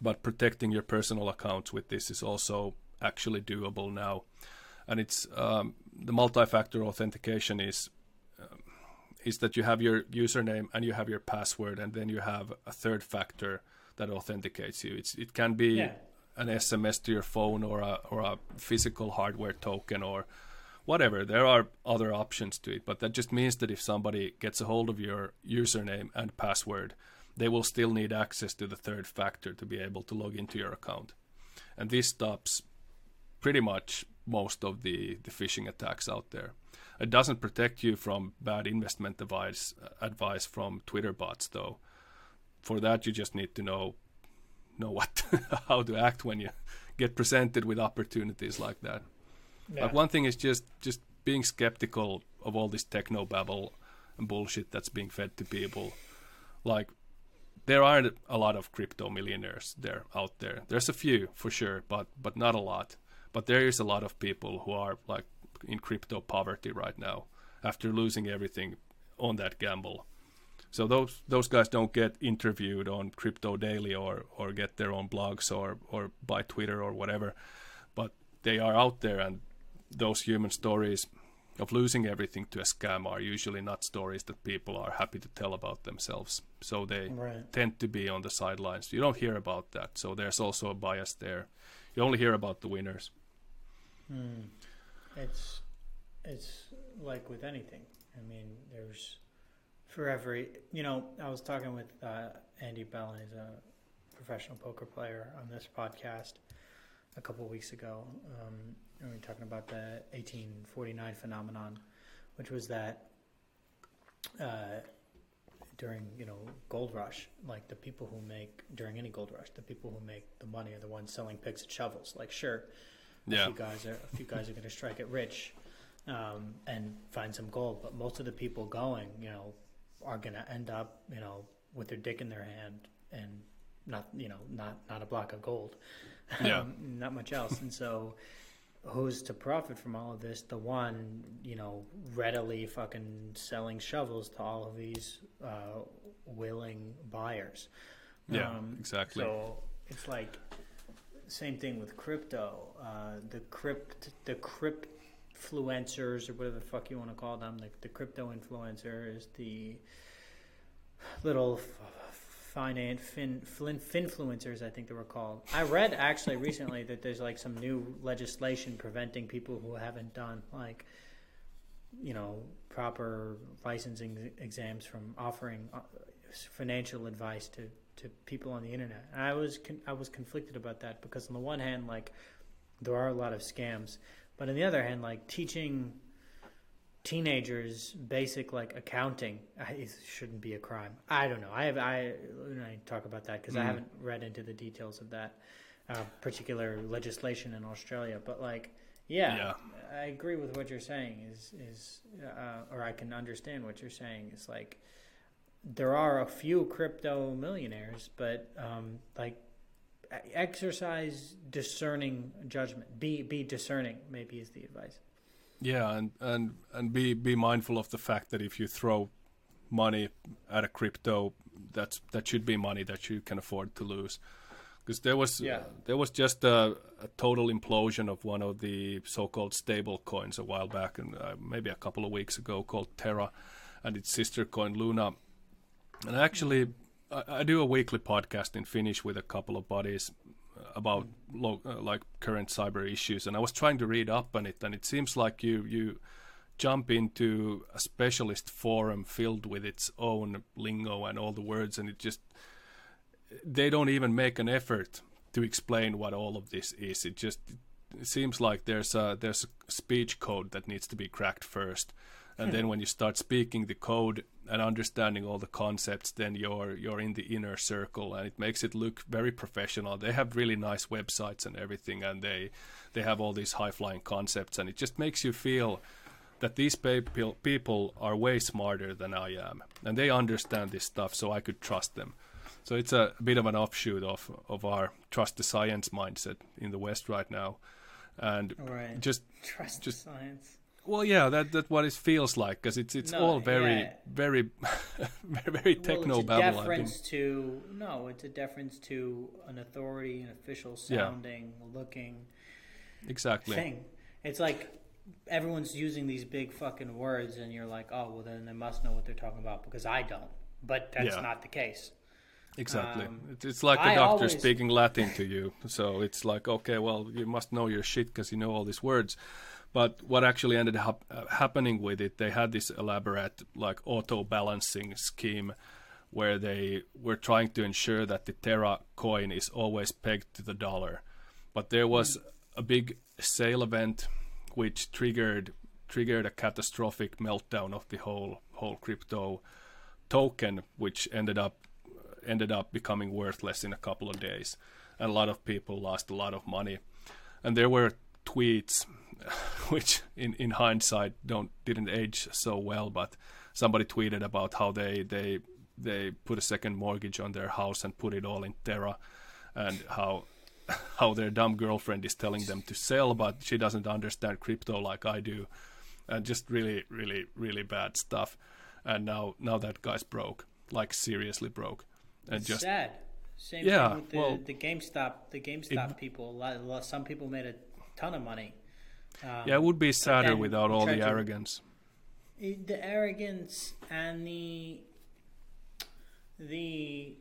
but protecting your personal accounts with this is also actually doable now. and it's um, the multi-factor authentication is um, is that you have your username and you have your password, and then you have a third factor that authenticates you. It's it can be Yeah. an SMS to your phone or a or a physical hardware token or whatever. There are other options to it, but that just means that if somebody gets a hold of your username and password, they will still need access to the third factor to be able to log into your account. And this stops pretty much most of the, the phishing attacks out there. It doesn't protect you from bad investment advice advice from Twitter bots though. For that you just need to know know what how to act when you get presented with opportunities like that. Like one thing is just just being skeptical of all this techno babble and bullshit that's being fed to people. Like there aren't a lot of crypto millionaires there out there. There's a few for sure, but but not a lot. But there is a lot of people who are like in crypto poverty right now after losing everything on that gamble. So those those guys don't get interviewed on Crypto Daily or or get their own blogs or or by Twitter or whatever, but they are out there and those human stories of losing everything to a scam are usually not stories that people are happy to tell about themselves. So they Right. tend to be on the sidelines. You don't hear about that. So there's also a bias there. You only hear about the winners. Hmm. It's it's like with anything. I mean, there's for every you know. I was talking with uh, Andy Bell, he's a professional poker player, on this podcast a couple weeks ago. Um, and we were talking about the 1849 phenomenon, which was that uh, during you know gold rush, like the people who make during any gold rush, the people who make the money are the ones selling picks and shovels. Like sure, a Yeah. few guys are a few guys are going to strike it rich um, and find some gold, but most of the people going, you know, are going to end up, you know, with their dick in their hand and not, you know, not not a block of gold, Yeah. Um, not much else, and so. Who's to profit from all of this? The one, you know, readily fucking selling shovels to all of these uh, willing buyers. Yeah, Um, exactly. So it's like same thing with crypto. Uh, the crypt, the cryptfluencers or whatever the fuck you want to call them. The, the crypto influencer is the little finance fin, fin finfluencers. I think they were called. I read actually recently that there's like some new legislation preventing people who haven't done like you know proper licensing exams from offering uh, financial advice to to people on the internet. And I was con- I was conflicted about that because on the one hand, like there are a lot of scams, but on the other hand, like teaching teenagers basic like accounting I, shouldn't be a crime. I don't know. I have I, I talk about that because I Mm. haven't read into the details of that uh, particular legislation in Australia, but like. Yeah, Yeah. I agree with what you're saying. Is is uh, or I can understand what you're saying. Is like there are a few crypto millionaires, but um, like exercise discerning judgment. Be be discerning. Maybe is the advice. Yeah, and and and be be mindful of the fact that if you throw money at a crypto, that's that should be money that you can afford to lose. Because there was Yeah. there was just a, a total implosion of one of the so-called stable coins a while back, and uh, maybe a couple of weeks ago, called Terra, and its sister coin Luna. And actually, I, I do a weekly podcast in Finnish with a couple of buddies about lo- uh, like current cyber issues, and I was trying to read up on it, and it seems like you you jump into a specialist forum filled with its own lingo and all the words, and it just they don't even make an effort to explain what all of this is. It just it seems like there's a there's a speech code that needs to be cracked first, and then when you start speaking the code and understanding all the concepts, then you're you're in the inner circle, and it makes it look very professional. They have really nice websites and everything, and they they have all these high flying concepts, and it just makes you feel that these people people are way smarter than I am, and they understand this stuff, so I could trust them. So it's a bit of an offshoot of of our trust the science mindset in the West right now, and Right. just Trust just- science. Well, yeah, that that what it feels like because it's it's No, all very yeah. very very very techno well, it's a babble. I think. deference to no. It's a deference to an authority, an official Yeah. sounding, looking Exactly. thing. it's like everyone's using these big fucking words, and you're like, oh, well, then they must know what they're talking about because I don't. But that's Yeah. not the case. Exactly. Um, it's like a doctor always- speaking Latin to you. So it's like, okay, well, you must know your shit because you know all these words. But what actually ended up uh, happening with it, they had this elaborate like auto balancing scheme where they were trying to ensure that the Terra coin is always pegged to the dollar. But there was a big sale event which triggered triggered a catastrophic meltdown of the whole whole crypto token, which ended up ended up becoming worthless in a couple of days, and a lot of people lost a lot of money. And there were tweets, which in, in hindsight don't didn't age so well, but somebody tweeted about how they they they put a second mortgage on their house and put it all in Terra, and how how their dumb girlfriend is telling them to sell, but she doesn't understand crypto like I do, and just really really really bad stuff. And now now that guy's broke, like seriously broke, and It's just sad. Same Yeah, thing with the, well- the GameStop. The GameStop people. Lot, a lot, some people made a ton of money. Um, yeah, it would be sadder without all the to- arrogance. the arrogance and the the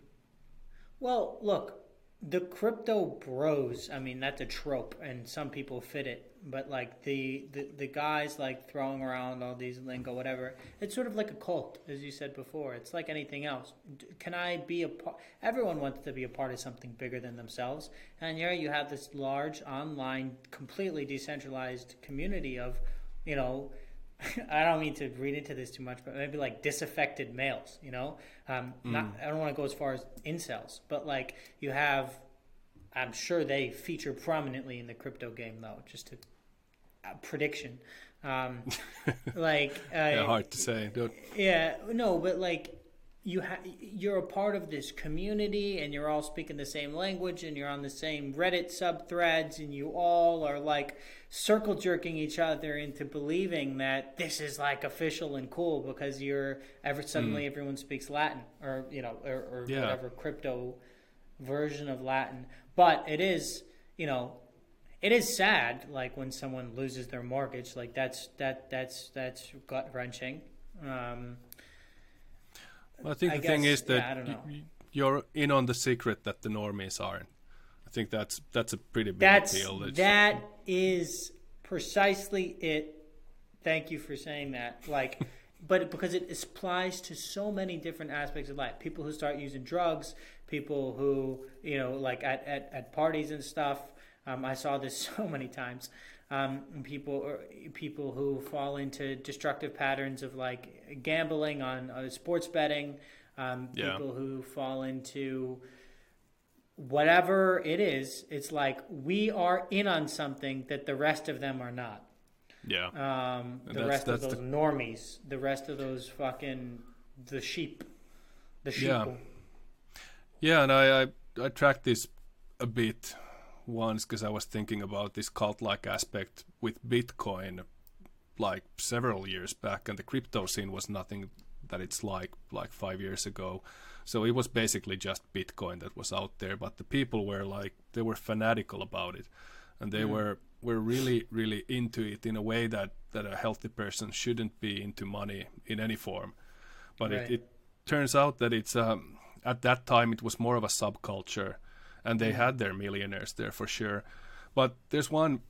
well look the crypto bros i mean that's a trope and some people fit it but like the, the the guys like throwing around all these lingo whatever it's sort of like a cult as you said before. It's like anything else. Can i be a part everyone wants to be a part of something bigger than themselves and here you have this large online completely decentralized community of you know I don't mean to read into this too much, but maybe like disaffected males, you know? Um, not, I don't want to go as far as incels, but like you have, I'm sure they feature prominently in the crypto game though, just to uh, prediction. Um, like, uh, Yeah, hard to say. Don't, yeah, no, but like you ha- you're a part of this community and you're all speaking the same language and you're on the same Reddit sub threads and you all are like circle jerking each other into believing that this is like official and cool because you're ever suddenly everyone speaks Latin or you know or, or Yeah. whatever crypto version of Latin. But it is, you know, it is sad like when someone loses their mortgage like that's that that's that's gut wrenching um I think I the thing is that yeah, I don't know. y- y- you're in on the secret that the normies aren't. I think that's that's a pretty big that's deal. It's- that is precisely it thank you for saying that like but because it applies to so many different aspects of life people who start using drugs people who you know like at, at, at parties and stuff um, i saw this so many times um, people people who fall into destructive patterns of like gambling on uh, sports betting um, Yeah. people who fall into whatever it is it's like we are in on something that the rest of them are not yeah. um, the that's- rest of those the- normies, the rest of those fucking the sheep, the sheep. Yeah. Yeah, and I, I I tracked this a bit once because I was thinking about this cult-like aspect with Bitcoin, like several years back, and the crypto scene was nothing that it's like like five years ago. So it was basically just Bitcoin that was out there, but the people were like they were fanatical about it, and they were were really really into it in a way that that a healthy person shouldn't be into money in any form. But Right. it, it turns out that it's um, at that time it was more of a subculture, and they mm. had their millionaires there for sure. But there's one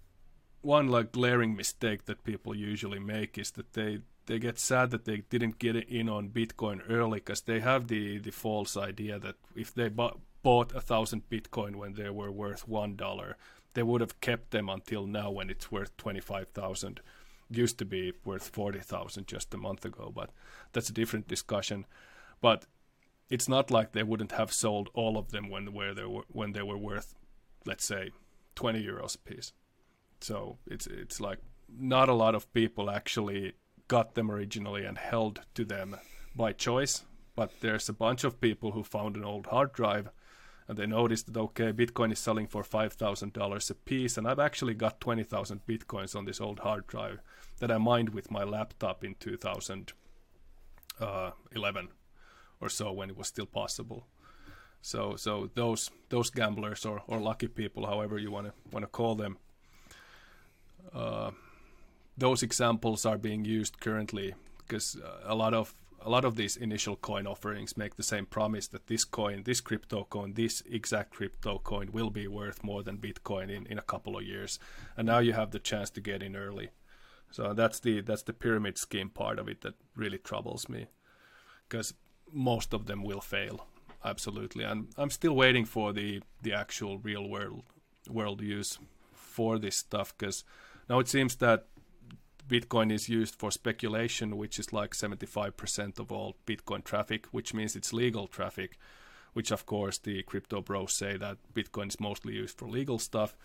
one like glaring mistake that people usually make is that they they get sad that they didn't get in on Bitcoin early because they have the the false idea that if they bu- bought a thousand Bitcoin when they were worth one dollar, they would have kept them until now when it's worth twenty five thousand. Used to be worth forty thousand just a month ago, but that's a different discussion. But it's not like they wouldn't have sold all of them when where they were when they were worth, let's say, twenty euros a piece. So it's it's like not a lot of people actually got them originally and held to them by choice, but there's a bunch of people who found an old hard drive and they noticed that okay, Bitcoin is selling for five thousand dollars a piece, and I've actually got twenty thousand bitcoins on this old hard drive that I mined with my laptop in two thousand uh, eleven or so when it was still possible. So so those those gamblers or, or lucky people, however you want to want to call them, uh, those examples are being used currently because uh, a lot of a lot of these initial coin offerings make the same promise that this coin, this crypto coin, this exact crypto coin will be worth more than Bitcoin in, in a couple of years. And now you have the chance to get in early. So that's the that's the pyramid scheme part of it that really troubles me. Because most of them will fail. Absolutely. And I'm still waiting for the, the actual real world world use for this stuff because now it seems that Bitcoin is used for speculation, which is like 75% of all Bitcoin traffic, which means it's legal traffic, which of course the crypto bros say that Bitcoin is mostly used for legal stuff.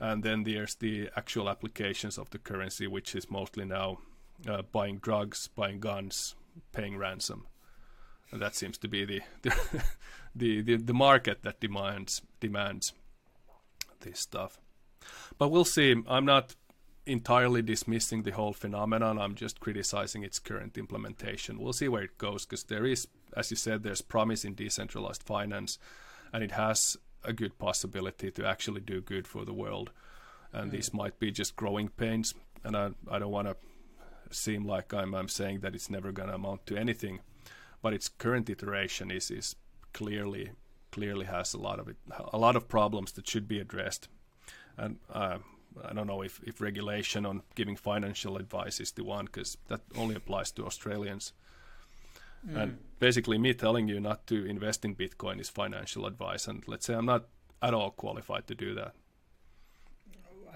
And then there's the actual applications of the currency, which is mostly now uh, buying drugs, buying guns, paying ransom. And that seems to be the the, the, the, the market that demands demands this stuff. But we'll see. I'm not entirely dismissing the whole phenomenon. I'm just criticizing its current implementation. We'll see where it goes because there is, as you said, there's promise in decentralized finance, and it has a good possibility to actually do good for the world. And mm. these might be just growing pains, and I, I don't want to seem like I'm, I'm saying that it's never going to amount to anything, but its current iteration is is clearly clearly has a lot of it, a lot of problems that should be addressed. And uh, I don't know if, if regulation on giving financial advice is the one because that only applies to Australians. Mm. And basically, me telling you not to invest in Bitcoin is financial advice. And let's say I'm not at all qualified to do that.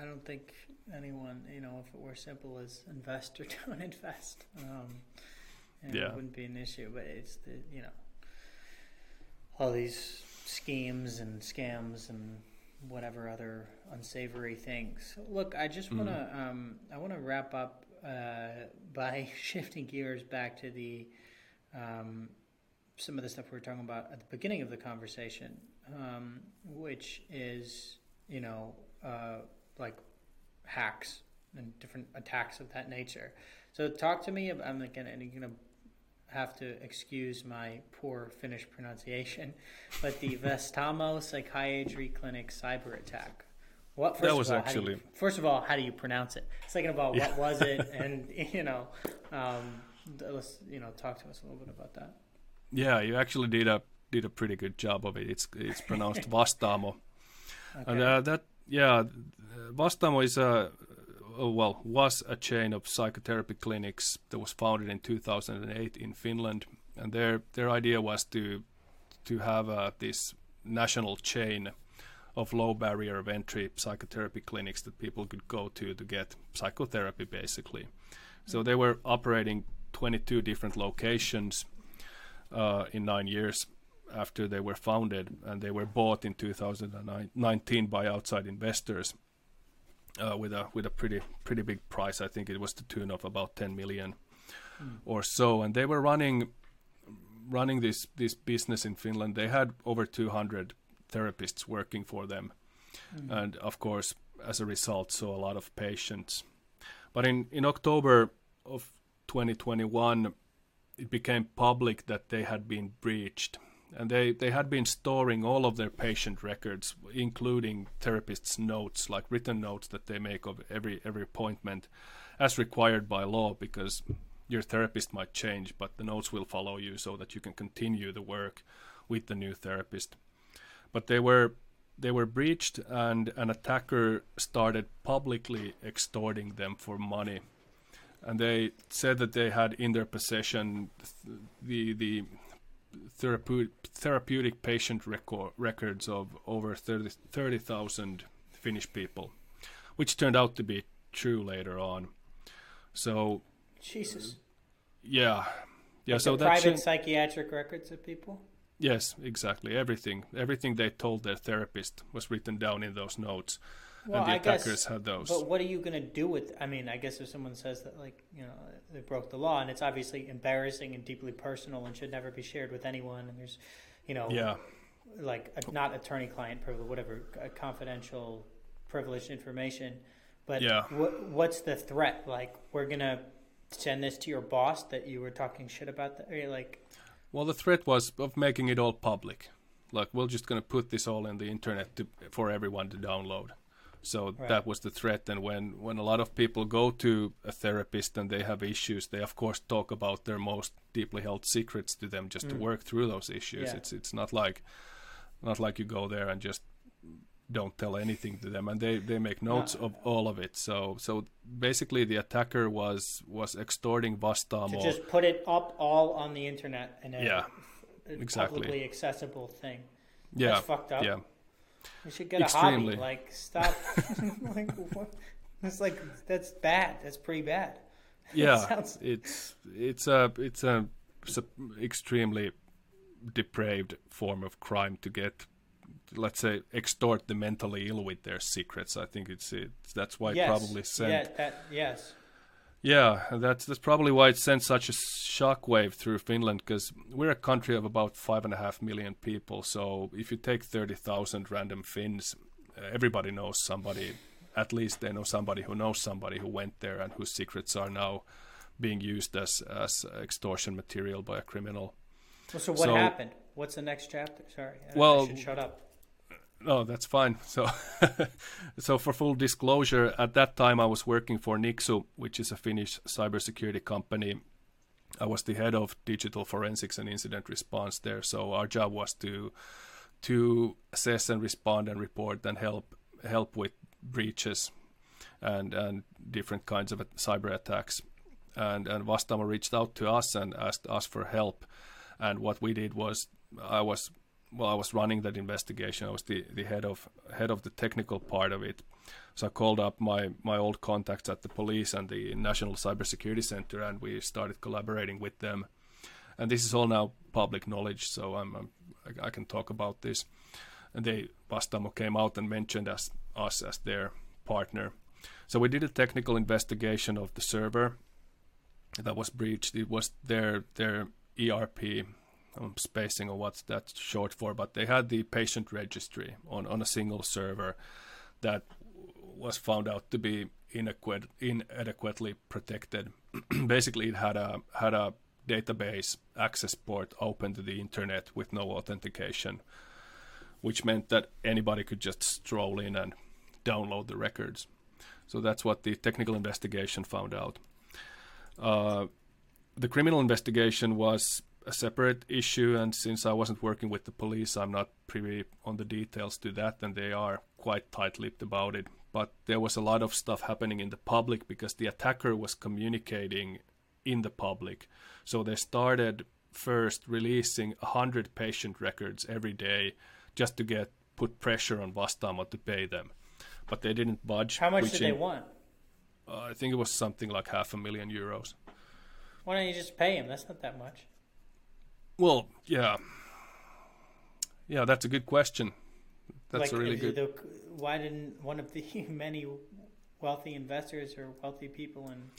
I don't think anyone, you know, if it were simple as invest or don't invest, um, yeah. it wouldn't be an issue. But it's the, you know, all these schemes and scams and whatever other unsavory things. Look, I just want to mm. um, I want to wrap up uh, by shifting gears back to the um, some of the stuff we were talking about at the beginning of the conversation, um, which is you know uh, like hacks and different attacks of that nature. So talk to me. About I'm gonna, I'm gonna have to excuse my poor Finnish pronunciation, but the Vastaamo Psychiatry Clinic cyber attack. What first that was all, actually you, first of all, how do you pronounce it? Second of all, what was it? And you know, um, let's you know talk to us a little bit about that. Yeah, you actually did a did a pretty good job of it. It's it's pronounced Vastaamo, okay. and uh, that yeah, Vastaamo is a well, was a chain of psychotherapy clinics that was founded in 2008 in Finland, and their their idea was to to have uh, this national chain of low barrier of entry psychotherapy clinics that people could go to to get psychotherapy, basically. So they were operating 22 different locations uh, in nine years after they were founded, and they were bought in 2019 by outside investors uh, with a with a pretty pretty big price. I think it was the tune of about 10 million mm. or so, and they were running running this this business in Finland. They had over 200 therapists working for them, mm. and of course, as a result, saw a lot of patients. But in in October of 2021, it became public that they had been breached and they, they had been storing all of their patient records, including therapists' notes, like written notes that they make of every every appointment, as required by law, because your therapist might change, but the notes will follow you so that you can continue the work with the new therapist. But they were they were breached, and an attacker started publicly extorting them for money. And they said that they had in their possession the the therapeutic, therapeutic patient record, records of over 30,000 30, Finnish people, which turned out to be true later on. So, Jesus. Yeah, yeah. Like so that's private psychiatric records of people. Yes, exactly. Everything, everything they told their therapist was written down in those notes well, and the I attackers guess, had those. But what are you going to do with? I mean, I guess if someone says that, like you know, they broke the law, and it's obviously embarrassing and deeply personal, and should never be shared with anyone, and there's, you know, yeah, like a, not attorney-client privilege, whatever, confidential, privileged information. But yeah. what, what's the threat? Like, we're gonna send this to your boss that you were talking shit about. That, like, well, the threat was of making it all public. Like, we're just gonna put this all in the internet to, for everyone to download So Right. that was the threat. And when, when a lot of people go to a therapist and they have issues, they of course talk about their most deeply held secrets to them just to work through those issues. Mm. Yeah. It's it's not like not like you go there and just don't tell anything to them and they, they make notes of all of it. So so basically the attacker was was extorting To Vastaamo. just put it up all on the internet and Yeah, a exactly. publicly accessible thing. yeah. That's fucked up. Yeah. You should get Extremely. a hobby. Like stop. like what? It's like that's bad. That's pretty bad. yeah sounds- it's it's a it's a s- extremely depraved form of crime to get let's say extort the mentally ill with their secrets i think it's, it's that's why it yes. probably sent Yeah. That. Yes. Yeah, that's that's probably why it sent such a shockwave through Finland because we're a country of about five and a half million people. So if you take thirty thousand random Finns, everybody knows somebody. At least they know somebody who knows somebody who went there and whose secrets are now being used as as extortion material by a criminal. Well, so what So- happened? What's the next chapter? Sorry. Well- should shut up. No, that's fine. So, so for full disclosure, at that time I was working for Nixu, which is a Finnish cybersecurity company. I was the head of digital forensics and incident response there. So our job was to to assess and respond and report and help help with breaches and and different kinds of cyber attacks. And and Vastaamo reached out to us and asked us for help. And what we did was I was well, I was running that investigation. I was the, the head of head of the technical part of it. So I called up my, my old contacts at the police and the National Cybersecurity Center, and we started collaborating with them. And this is all now public knowledge, so I'm, I'm I, I can talk about this. And they Vastaamo came out and mentioned us us as their partner. So we did a technical investigation of the server that was breached. It was their their ERP I'm spacing on what's that short for, but they had the patient registry on, on a single server that was found out to be inadequate, inadequately protected. Basically, it had a had a database access port open to the internet with no authentication, which meant that anybody could just stroll in and download the records. So that's what the technical investigation found out. Uh, the criminal investigation was a separate issue, and since I wasn't working with the police, I'm not privy on the details to that, and they are quite tight-lipped about it. But there was a lot of stuff happening in the public because the attacker was communicating in the public. So they started first releasing 100 patient records every day just to get put pressure on Vastaamo to pay them. But they didn't budge. How much did they want? uh, I think it was something like half a million euros. Why don't you just pay him? That's not that much. Well, yeah, yeah, that's a good question. That's like, a really good. the- why didn't one of the many wealthy investors or wealthy people in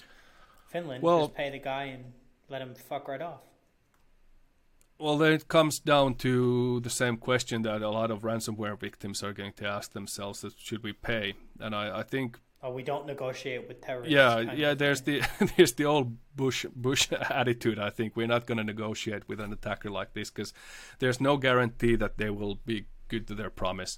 Finland Well- just pay the guy and let him fuck right off? Well, then it comes down to the same question that a lot of ransomware victims are going to ask themselves: that should we pay? And I, I think, Oh, we don't negotiate with terrorists. yeah, yeah, there's thing. the there's the old Bush Bush attitude. I think we're not going to negotiate with an attacker like this because there's no guarantee that they will be good to their promise.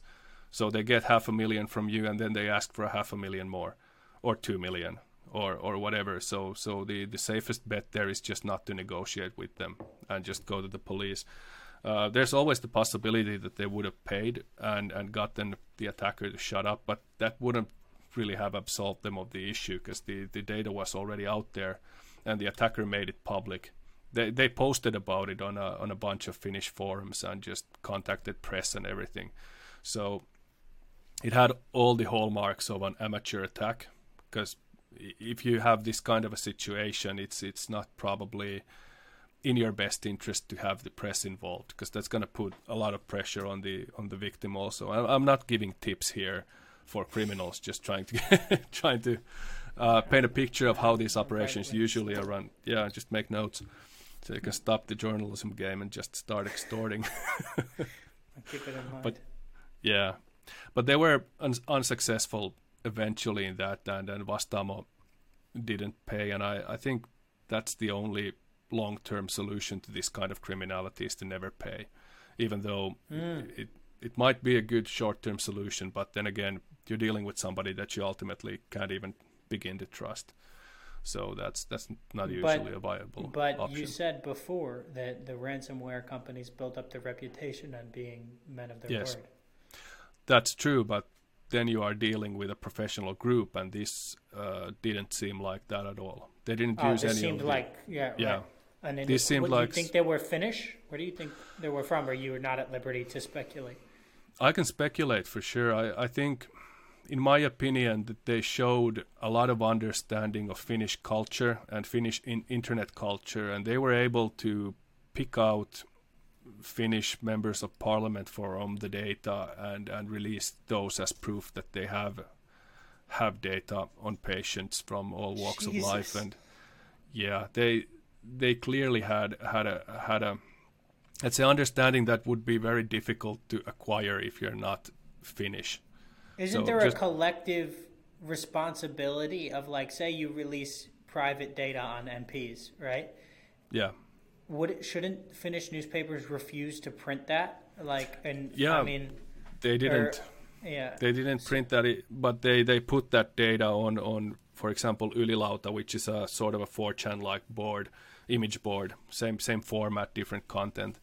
So they get half a million from you, and then they ask for a half a million more, or two million, or or whatever. So so the the safest bet there is just not to negotiate with them and just go to the police. Uh, there's always the possibility that they would have paid and and gotten the attacker to shut up, but that wouldn't really have absolved them of the issue because the the data was already out there, and the attacker made it public. They they posted about it on a on a bunch of Finnish forums and just contacted press and everything. So it had all the hallmarks of an amateur attack because if you have this kind of a situation it's it's not probably in your best interest to have the press involved because that's going to put a lot of pressure on the on the victim also i'm not giving tips here for criminals just trying to trying to uh, paint a picture of how these operations usually are run yeah just make notes so you can stop the journalism game and just start extorting Keep it in mind. But- Yeah, but they were un- unsuccessful eventually in that, and then Vastaamo didn't pay, and I, I think that's the only long-term solution to this kind of criminality is to never pay, even though Mm. it it might be a good short-term solution, but then again, you're dealing with somebody that you ultimately can't even begin to trust. So that's that's not usually but, a viable. But option. you said before that the ransomware companies built up their reputation on being men of their yes. word. That's true, but then you are dealing with a professional group, and this uh, didn't seem like that at all. They didn't oh, use this any. seemed like yeah, yeah. Right. And then This seemed what, like Do you think they were Finnish? Where do you think they were from? Or you are not at liberty to speculate? I can speculate for sure. I, I think, in my opinion, that they showed a lot of understanding of Finnish culture and Finnish in, internet culture, and they were able to pick out Finnish members of parliament from um, the data and, and release those as proof that they have have data on patients from all walks Jesus. of life and yeah they they clearly had had a had a it's an understanding that would be very difficult to acquire if you're not Finnish. Isn't So there just- a collective responsibility of like, say, you release private data on MPs, right? Yeah, Would it, shouldn't Finnish newspapers refuse to print that? Like, and Yeah, I mean, they didn't yeah, they didn't print that, but they they put that data on on for example Ylilauta, which is a sort of a 4chan like board, image board, same same format, different content.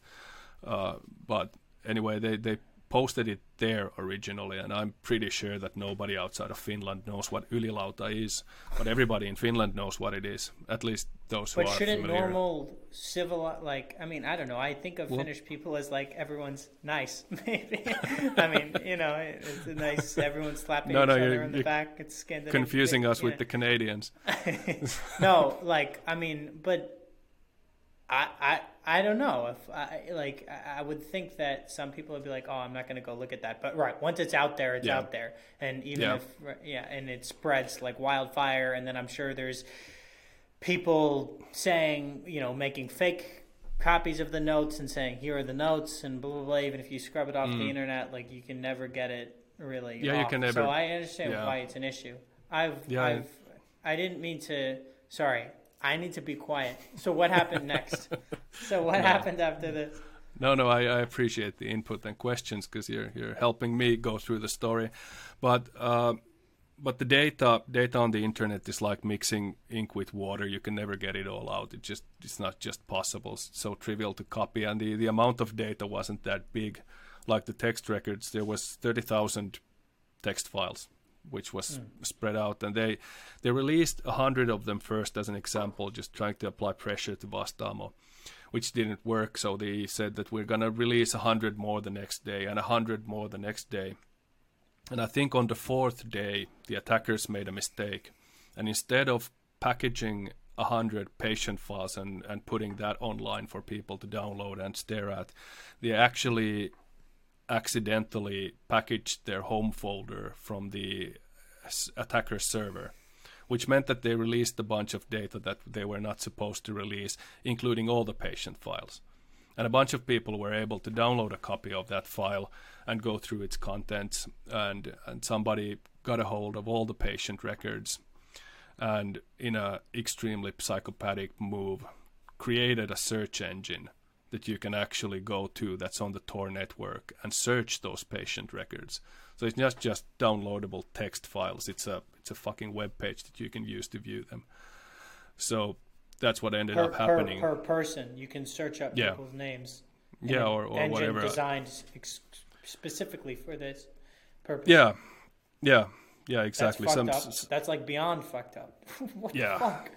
Uh, but anyway, they they posted it there originally, and I'm pretty sure that nobody outside of Finland knows what Ylilauta is, but everybody in Finland knows what it is. At least those who but are shouldn't familiar. normal civil like? I mean, I don't know. I think of Well- Finnish people as like everyone's nice. Maybe I mean, you know, it's a nice. Everyone's slapping No, each no, other you're- in the back. It's Scandinavian. confusing us with yeah. the Canadians. no, like I mean, but I I I don't know if I like I would think that some people would be like, oh, I'm not going to go look at that. But right, once it's out there, it's Yeah. out there, and even Yeah. if yeah, and it spreads like wildfire, and then I'm sure there's people saying you know making fake copies of the notes and saying here are the notes and blah blah blah. Even if you scrub it off the internet, like you can never get it really. Mm. Yeah, you can never- So I understand yeah. why it's an issue. I've Yeah, I've I didn't mean to. Sorry, I need to be quiet. So what happened next? so what happened after this? No, no, I, I appreciate the input and questions because you're you're helping me go through the story, but uh, but the data data on the internet is like mixing ink with water. You can never get it all out. It just it's not just possible. It's so trivial to copy, and the the amount of data wasn't that big. Like the text records, there was thirty thousand text files, which was hmm. spread out, and they they released a hundred of them first as an example, just trying to apply pressure to Vastaamo which didn't work. So they said that we're gonna release a hundred more the next day and a hundred more the next day. And I think on the fourth day, the attackers made a mistake, and instead of packaging a hundred patient files and and putting that online for people to download and stare at, they actually accidentally packaged their home folder from the attacker's server which meant that they released a bunch of data that they were not supposed to release, including all the patient files. And a bunch of people were able to download a copy of that file and go through its contents. And, and somebody got a hold of all the patient records and, in a extremely psychopathic move, created a search engine that you can actually go to that's on the Tor network and search those patient records. So it's not just downloadable text files. It's a it's a fucking web page that you can use to view them. So that's what ended Per, up happening. per, per person, you can search up Yeah. people's names. Yeah, or, or engine whatever. designed ex- specifically for this purpose. Yeah, yeah, yeah, That's exactly. fucked Some up. s- That's like beyond fucked up. what Yeah. the fuck?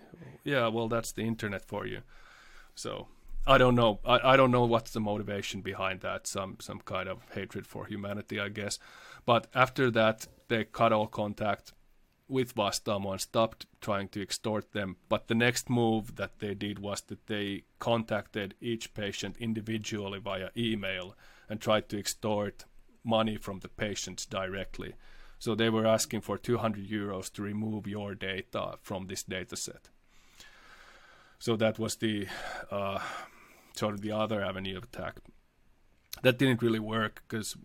yeah well that's the internet for you so i don't know. I, I don't know what's the motivation behind that some some kind of hatred for humanity i guess. But after that they cut all contact with Vastaamo and stopped trying to extort them. But the next move that they did was that they contacted each patient individually via email and tried to extort money from the patients directly. So they were asking for 200 euros to remove your data from this data set so that was the uh, sort of the other avenue of attack. That didn't really work because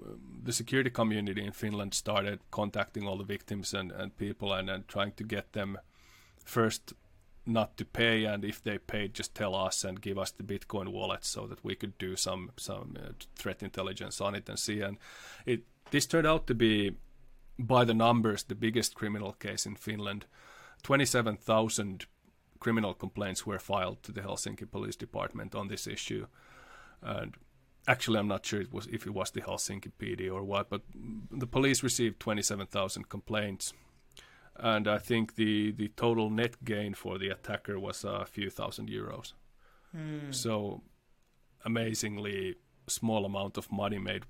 the security community in Finland started contacting all the victims and, and people and, and trying to get them first not to pay, and if they paid, just tell us and give us the Bitcoin wallet so that we could do some some uh, threat intelligence on it and see. And it this turned out to be, by the numbers, the biggest criminal case in Finland. Twenty-seven thousand criminal complaints were filed to the Helsinki Police Department on this issue, and actually I'm not sure it was if it was the Helsinki PD or what, but the police received 27,000 complaints and I think the the total net gain for the attacker was a few thousand euros. Mm. So amazingly small amount of money made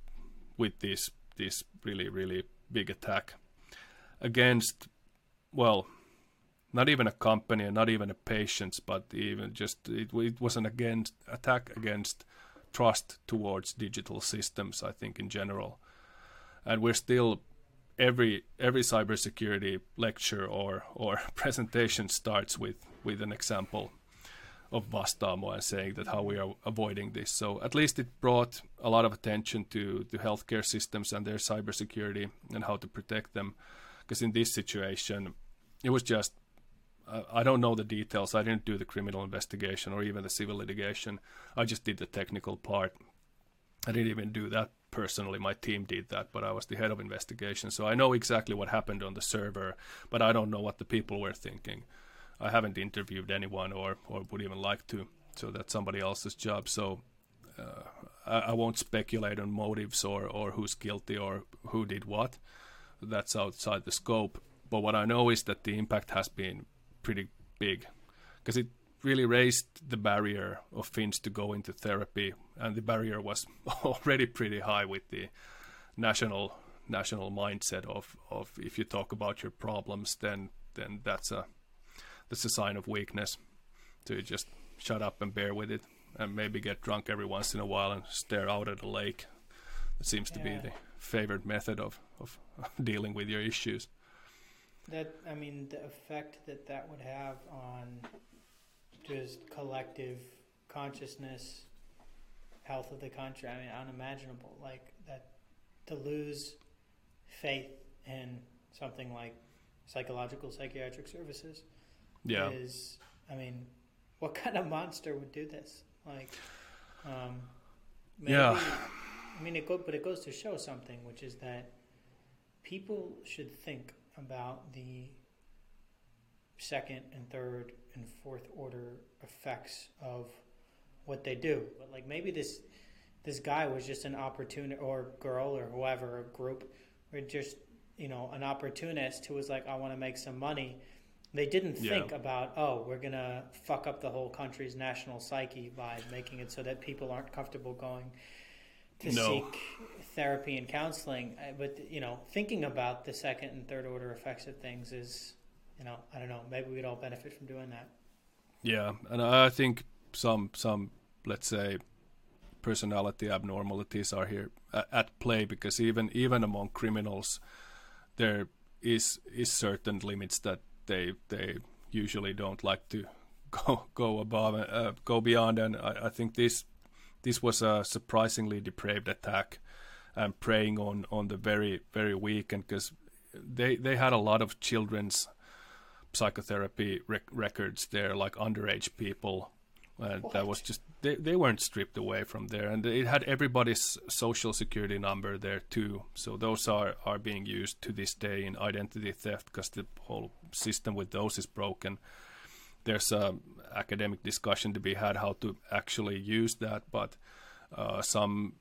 with this this really really big attack against well not even a company and not even a patient but even just it, it was an against attack against trust towards digital systems i think in general and we're still every every cybersecurity lecture or or presentation starts with with an example of Vastaamo and saying that how we are avoiding this. So at least it brought a lot of attention to the healthcare systems and their cybersecurity and how to protect them. Because in this situation, it was just I don't know the details. I didn't do the criminal investigation or even the civil litigation. I just did the technical part. I didn't even do that personally my team did that but i was the head of investigation so i know exactly what happened on the server but i don't know what the people were thinking i haven't interviewed anyone or or would even like to so that's somebody else's job so uh, I, I, won't speculate on motives or or who's guilty or who did what that's outside the scope but what i know is that the impact has been pretty big because it really raised the barrier of Finns to go into therapy, and the barrier was already pretty high with the national national mindset of, of if you talk about your problems, then then that's a that's a sign of weakness. To just shut up and bear with it, and maybe get drunk every once in a while and stare out at a lake. It seems yeah. to be the favorite method of, of dealing with your issues. That I mean, the effect that that would have on just collective consciousness, health of the country. I mean, unimaginable. Like that to lose faith in something like psychological psychiatric services. Yeah. Is I mean, what kind of monster would do this? Like, um, maybe, yeah. I mean, it go, but it goes to show something, which is that people should think about the second and third and fourth order effects of what they do. But like maybe this this guy was just an opportunity or girl or whoever, a group, or just you know an opportunist who was like, I want to make some money. They didn't yeah. think about, oh, we're gonna fuck up the whole country's national psyche by making it so that people aren't comfortable going to no. seek therapy and counseling. But you know, thinking about the second and third order effects of things is you know, I don't know. Maybe we'd all benefit from doing that. Yeah, and I think some some let's say personality abnormalities are here at play because even even among criminals, there is is certain limits that they they usually don't like to go go above uh, go beyond, and I, I think this this was a surprisingly depraved attack and preying on on the very very weak and because they they had a lot of children's psychotherapy rec- records there, like underage people. Uh, that was just they, they weren't stripped away from there, and it had everybody's social security number there too. So those are are being used to this day in identity theft because the whole system with those is broken. There's a academic discussion to be had how to actually use that, but uh, some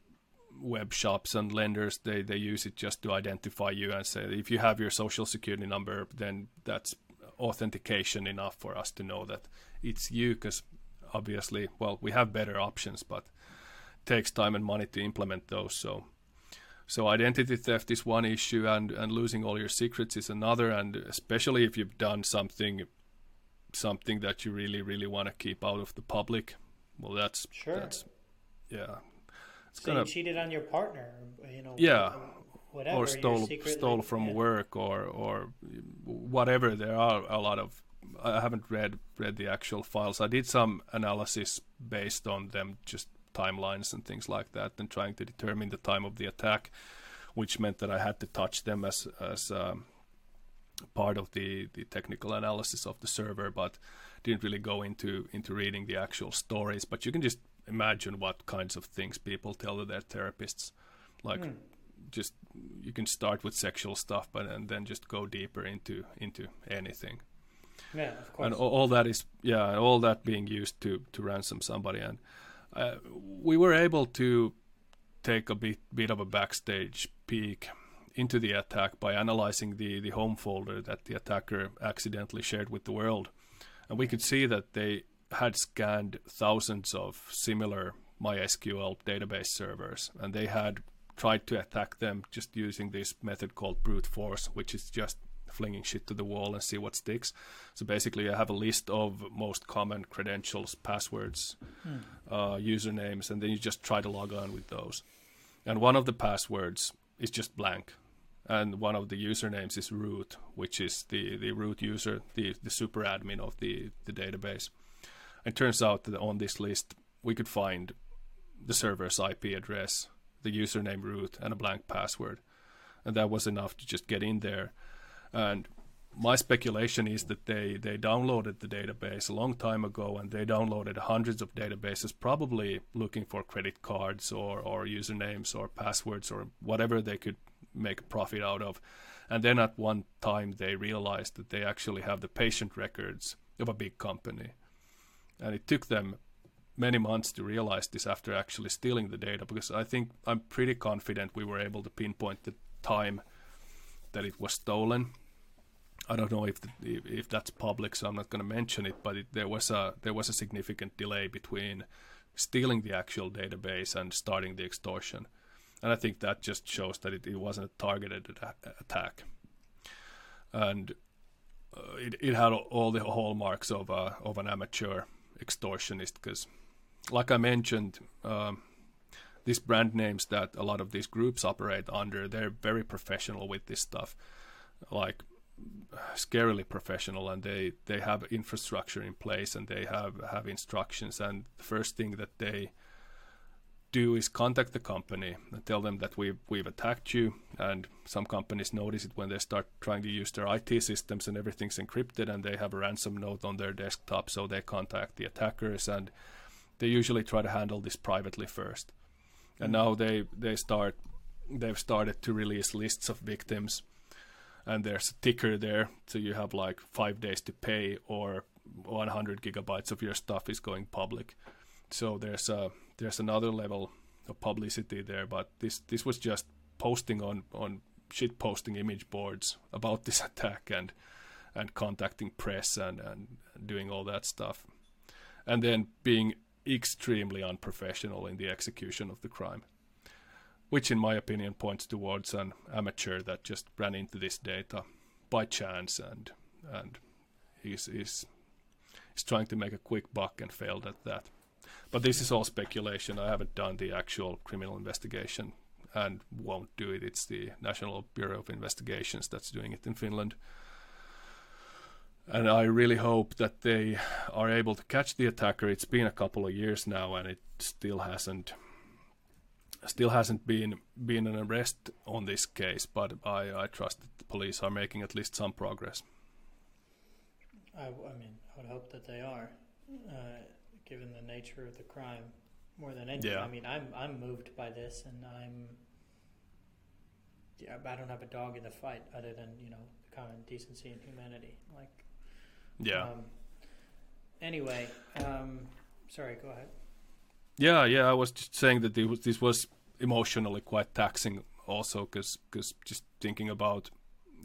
web shops and lenders they, they use it just to identify you and say if you have your social security number then that's authentication enough for us to know that it's you because obviously well we have better options but takes time and money to implement those so so identity theft is one issue and and losing all your secrets is another and especially if you've done something something that you really really want to keep out of the public well that's sure that's yeah it's so gonna, you cheated on your partner you know yeah whatever, or stole stole from yeah. work or or whatever. There are a lot of. I haven't read read the actual files. I did some analysis based on them, just timelines and things like that, and trying to determine the time of the attack, which meant that I had to touch them as as um, part of the the technical analysis of the server. But didn't really go into into reading the actual stories, but you can just imagine what kinds of things people tell to their therapists. Like, mm. just you can start with sexual stuff, but and then just go deeper into into anything. Yeah, of course. And all, all that is yeah, all that being used to to ransom somebody, and uh, we were able to take a bit bit of a backstage peek into the attack by analyzing the, the home folder that the attacker accidentally shared with the world. And we could see that they had scanned thousands of similar MySQL database servers, and they had tried to attack them just using this method called brute force, which is just flinging shit to the wall and see what sticks. So basically, I have a list of most common credentials, passwords, hmm. uh, usernames, and then you just try to log on with those. And one of the passwords is just blank and one of the usernames is root, which is the, the root user, the, the super admin of the, the database. It turns out that on this list, we could find the server's IP address, the username root, and a blank password. And that was enough to just get in there. And my speculation is that they, they downloaded the database a long time ago and they downloaded hundreds of databases, probably looking for credit cards or, or usernames or passwords or whatever they could make a profit out of. And then at one time they realized that they actually have the patient records of a big company. And it took them many months to realize this after actually stealing the data because I think I'm pretty confident we were able to pinpoint the time that it was stolen. I don't know if the, if that's public, so I'm not going to mention it. But it, there was a there was a significant delay between stealing the actual database and starting the extortion and I think that just shows that it, it wasn't a targeted attack, and uh, it it had all the hallmarks of a, of an amateur extortionist because, like I mentioned. Um, these brand names that a lot of these groups operate under, they're very professional with this stuff, like scarily professional, and they they have infrastructure in place and they have have instructions. And the first thing that they do is contact the company and tell them that we've we've attacked you. And some companies notice it when they start trying to use their IT systems and everything's encrypted and they have a ransom note on their desktop, so they contact the attackers and they usually try to handle this privately first. And now they they start they've started to release lists of victims and there's a ticker there so you have like five days to pay or 100 gigabytes of your stuff is going public so there's a there's another level of publicity there, but this this was just posting on on shit posting image boards about this attack and and contacting press and and doing all that stuff, and then being extremely unprofessional in the execution of the crime, which in my opinion points towards an amateur that just ran into this data by chance and and is is is trying to make a quick buck and failed at that. But this is all speculation. I haven't done the actual criminal investigation and won't do it. It's the National Bureau of Investigations that's doing it in Finland. And I really hope that they are able to catch the attacker. It's been a couple of years now, and it still hasn't still hasn't been been an arrest on this case. But I, I trust that the police are making at least some progress. I, I mean, I would hope that they are. Uh, given the nature of the crime more than anything. Yeah. I mean, I'm I'm moved by this, and I'm yeah, I don't have a dog in the fight other than you know the common decency and humanity. Like, yeah. Um, anyway, um, sorry, go ahead. Yeah, yeah, I was just saying that this was, this was emotionally quite taxing, also because because just thinking about,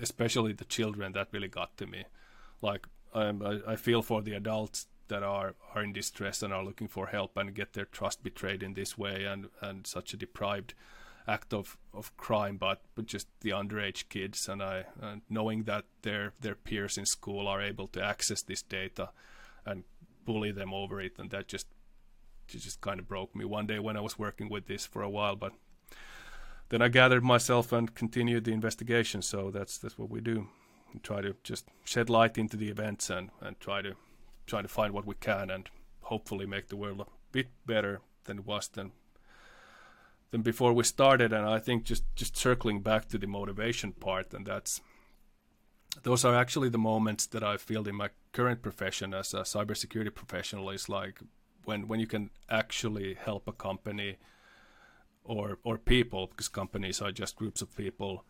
especially the children, that really got to me. Like, I, I feel for the adults that are are in distress and are looking for help and get their trust betrayed in this way and and such a deprived act of, of crime, but, but just the underage kids and I and knowing that their their peers in school are able to access this data and bully them over it, and that just just kind of broke me one day when I was working with this for a while, but then I gathered myself and continued the investigation. So that's that's what we do. We try to just shed light into the events and, and try to trying to find what we can and hopefully make the world a bit better than it was than than before we started. And I think just just circling back to the motivation part, and that's those are actually the moments that I feel in my current profession as a cybersecurity professional is like when when you can actually help a company or or people because companies are just groups of people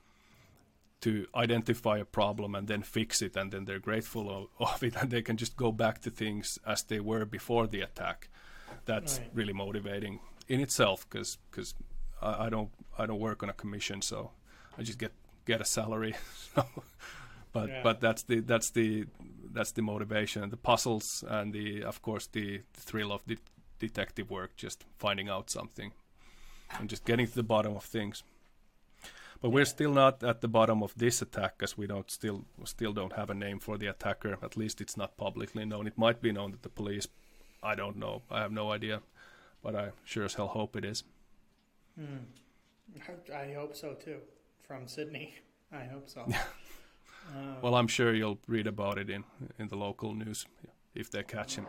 to identify a problem and then fix it and then they're grateful of, of it and they can just go back to things as they were before the attack that's right. really motivating in itself because because I, I, don't I don't work on a commission so I just get get a salary but yeah. but that's the that's the that's the motivation the puzzles and the of course the, the thrill of the detective work just finding out something and just getting to the bottom of things but we're still not at the bottom of this attack because we don't still still don't have a name for the attacker. At least it's not publicly known. It might be known that the police. I don't know. I have no idea. But i sure as hell hope it is. Hmm. i hope so too. From sydney. I hope so. Uh, well, I'm sure you'll read about it in in the local news if they catch him.